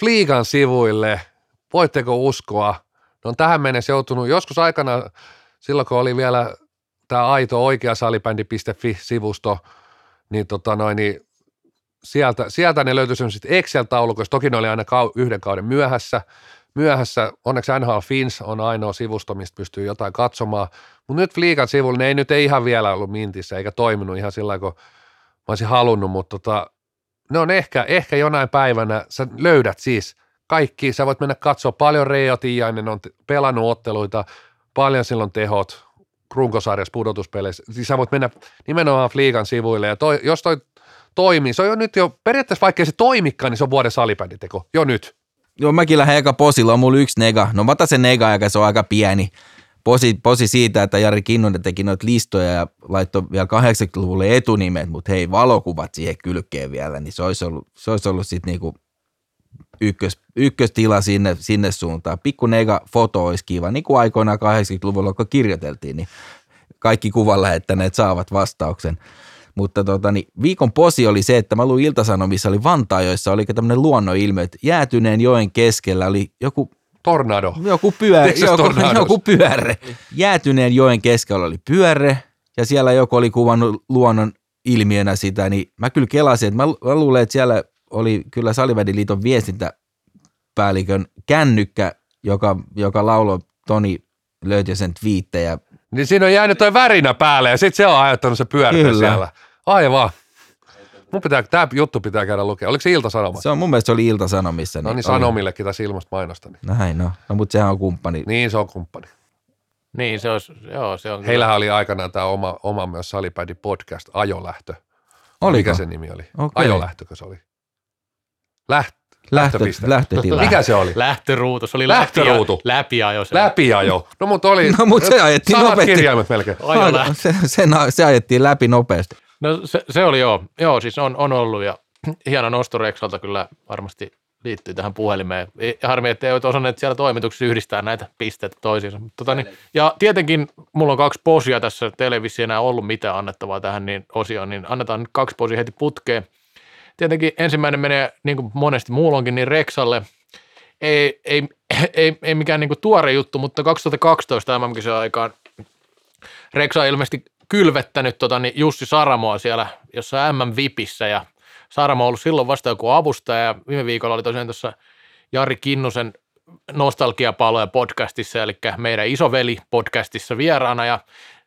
Fliikan sivuille. Voitteko uskoa? Ne on tähän mennessä joutunut joskus aikana, silloin kun oli vielä tämä aito oikea salibändi.fi-sivusto, niin, tota noin, niin sieltä, sieltä ne löytyi semmoisista Excel-taulukoista, toki ne oli aina kau, yhden kauden myöhässä, myöhässä, onneksi NHL Fins on ainoa sivusto, mistä pystyy jotain katsomaan, mutta nyt Fliikan sivulla ne ei nyt ei ihan vielä ollut mintissä, eikä toiminut ihan sillä kun mä olisin halunnut, mutta tota, ne on ehkä, ehkä jonain päivänä, sä löydät siis kaikki, sä voit mennä katsoa paljon Reijo Tiiainen on pelannut otteluita, paljon silloin tehot, runkosarjassa pudotuspeleissä, siis sä voit mennä nimenomaan Fliikan sivuille, ja toi, jos toi toimii, se on jo nyt jo, periaatteessa vaikka se toimikaan, niin se on vuoden salibänditeko, jo nyt. Joo, mäkin lähden eka posilla, on mulla yksi nega. No mä otan sen nega, joka se on aika pieni. Posi, posi siitä, että Jari Kinnunen teki noita listoja ja laittoi vielä 80-luvulle etunimet, mutta hei, valokuvat siihen kylkeen vielä, niin se olisi ollut, se olisi ollut sitten niinku ykkös, ykköstila sinne, sinne suuntaan. Pikku nega foto olisi kiva, niin kuin aikoinaan 80-luvulla, kun kirjoiteltiin, niin kaikki kuvan lähettäneet saavat vastauksen. Mutta tota, niin viikon posi oli se, että mä luin Iltasanomissa oli Vantaa, joissa oli tämmöinen luonnonilmiö, että jäätyneen joen keskellä oli joku Tornado. joku, pyörä, Texas joku, joku pyörre. Jäätyneen joen keskellä oli pyörre ja siellä joku oli kuvannut luonnon ilmiönä sitä, niin mä kyllä kelasin, että mä luulen, että siellä oli kyllä Salivadiliiton viestintäpäällikön kännykkä, joka, joka lauloi Toni Löytiösen twiittejä. Niin siinä on jäänyt toi värinä päälle ja sitten se on aiheuttanut se pyörä Kyllä. siellä. Aivan. Mun pitää, tämä juttu pitää käydä lukea. Oliko se Ilta-Sanomat? Se on mun mielestä se oli Ilta-Sanomissa. No niin oli- Sanomillekin tässä ilmasta mainosta. Niin. Näin, no. no mutta sehän on kumppani. niin se on kumppani. Niin, se, olisi, joo, se on Heillähän oli aikanaan tämä oma, oma myös Salipädi podcast, Ajolähtö. Oliko? Mikä se nimi oli? Okei. Ajolähtökö se oli? Läht, Lähtö, lähtöpiste. lähtötila. Mikä se oli? lähtöruutu. Se oli Lähtöruutu. Läpi, läpiajo. Se. Läpiajo. No mutta oli No, mut se ajettiin samat nopeasti. kirjaimet melkein. Ajo lähtö. se, se, se, ajettiin läpi nopeasti. No se, se oli joo. Joo, siis on, on ollut ja hieno nosto Rexalta kyllä varmasti liittyy tähän puhelimeen. Ei- Harmi, että ei ole osanneet siellä toimituksessa yhdistää näitä pisteitä toisiinsa. Mutta Tota, niin, ja tietenkin mulla on kaksi posia tässä, televisio enää ollut mitään annettavaa tähän niin osioon, niin annetaan nyt kaksi posia heti putkeen. Tietenkin ensimmäinen menee, niin kuin monesti muullonkin, niin Rexalle. Ei, ei, ei, ei mikään niin kuin tuore juttu, mutta 2012 mm aikaan Reksa on ilmeisesti kylvettänyt tota, niin Jussi Saramoa siellä jossain MM-vipissä ja Saramo on ollut silloin vasta joku avustaja. Ja viime viikolla oli tosiaan tuossa Jari Kinnusen nostalgiapaloja podcastissa, eli meidän isoveli podcastissa vieraana. Ja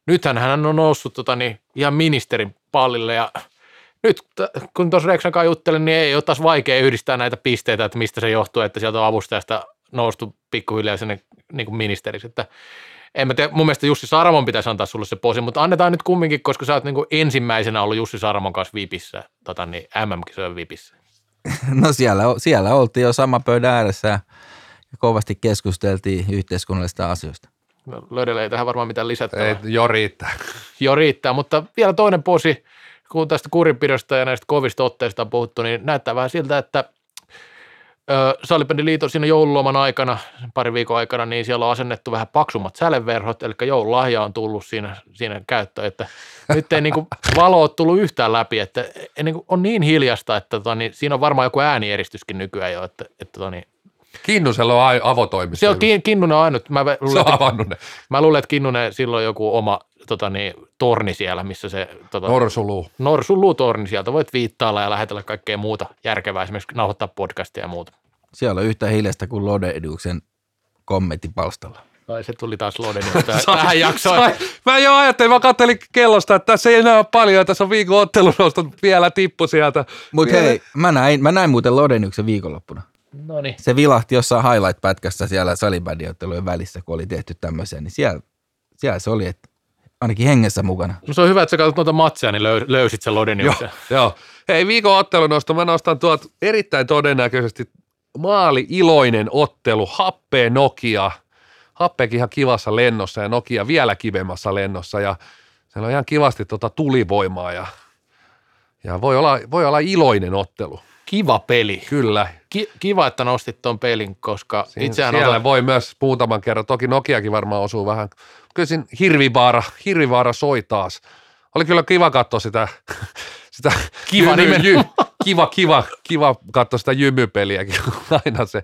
nythän hän on noussut tota, niin, ihan ministerin pallille. Ja nyt kun tuossa Reksan kanssa juttelin, niin ei ole taas vaikea yhdistää näitä pisteitä, että mistä se johtuu, että sieltä on avustajasta noustu pikkuhiljaa sinne niin kuin ministeriksi. Että en mä tiedä, mun mielestä Jussi Saramon pitäisi antaa sulle se posi, mutta annetaan nyt kumminkin, koska sä oot niin kuin ensimmäisenä ollut Jussi Saramon kanssa vipissä, tota niin, MM-kisojen vipissä. No siellä, siellä oltiin jo sama pöydän ääressä ja kovasti keskusteltiin yhteiskunnallisista asioista. No, Löydellä ei tähän varmaan mitään lisättävää. Ei, jo riittää. jo riittää, mutta vielä toinen posi, kun tästä kurinpidosta ja näistä kovista otteista on puhuttu, niin näyttää vähän siltä, että Salibändiliiton siinä joululoman aikana, pari viikon aikana, niin siellä on asennettu vähän paksummat säleverhot, eli joululahja on tullut siinä, siinä käyttöön, että nyt ei niin kuin valo ole tullut yhtään läpi, että niin kuin on niin hiljasta, että tota, niin siinä on varmaan joku äänieristyskin nykyään jo, että, että tota, niin, Kinnusella on avotoimisto. se on Kin- Kinnunen on ainut, mä se luulen, on että, avannut ne. mä luulen, että Kinnunen silloin joku oma tota, niin, torni siellä, missä se tota, Norsuluu. Norsun luutorni sieltä voit viittailla ja lähetellä kaikkea muuta järkevää, esimerkiksi nauhoittaa podcastia ja muuta. Siellä on yhtä hiljasta kuin Lode Eduksen kommenttipalstalla. Ai se tuli taas Loden tähän jaksoon. Sai. Mä jo ajattelin, mä kattelin kellosta, että tässä ei enää ole paljon, tässä on viikon ottelunostot vielä tippu sieltä. Mutta hei, mä näin, mä näin muuten Lodenyksen viikonloppuna. No niin. Se vilahti jossain highlight-pätkässä siellä salibändiottelujen välissä, kun oli tehty tämmöisiä, niin siellä, siellä se oli, että ainakin hengessä mukana. No se on hyvä, että sä katsot noita matseja, niin löy- löysit sen Loden Joo, joo. Hei, viikon ottelunosto, mä nostan tuot erittäin todennäköisesti maali iloinen ottelu, happee Nokia. Happeekin ihan kivassa lennossa ja Nokia vielä kivemmassa lennossa ja siellä on ihan kivasti tuota tulivoimaa ja, ja voi, olla, voi olla iloinen ottelu. Kiva peli. Kyllä. Ki- kiva, että nostit ton pelin, koska Siinä, itsehän siellä otan, voi myös muutaman kerran, toki Nokiakin varmaan osuu vähän. Kyllä siinä Hirvivaara, Hirvivaara soi taas. Oli kyllä kiva katsoa sitä, sitä Kiva nimenomaan. kiva, kiva, kiva katsoa sitä jymypeliäkin, aina se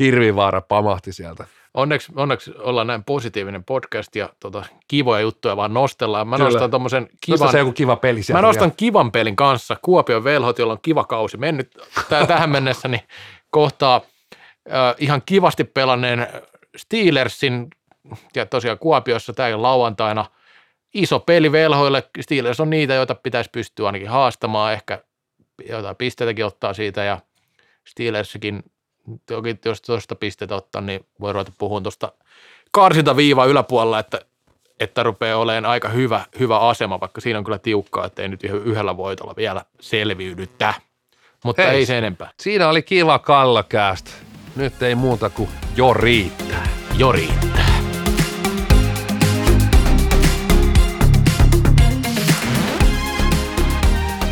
Hirvivaara pamahti sieltä. Onneksi, onneksi ollaan näin positiivinen podcast ja tota, kivoja juttuja vaan nostellaan. Mä Kyllä. nostan tommosen Kiva. kivan, se joku kiva peli Mä nostan vielä. kivan pelin kanssa. Kuopion velhot, jolla on kiva kausi mennyt tää, tähän mennessä, niin kohtaa äh, ihan kivasti pelanneen Steelersin, ja tosiaan Kuopiossa tämä lauantaina, iso peli velhoille. Steelers on niitä, joita pitäisi pystyä ainakin haastamaan, ehkä jotain pisteitäkin ottaa siitä, ja Steelersikin, toki jos tuosta pisteitä ottaa, niin voi ruveta puhumaan tuosta karsintaviiva yläpuolella, että että rupeaa olemaan aika hyvä, hyvä asema, vaikka siinä on kyllä tiukkaa, että ei nyt ihan yhdellä voitolla vielä selviydytä. Mutta Hei. ei se enempää. Siinä oli kiva kallakäästä. Nyt ei muuta kuin jo riittää. Jo riittää.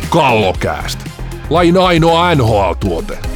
Kallokääst. Lain ainoa NHL-tuote.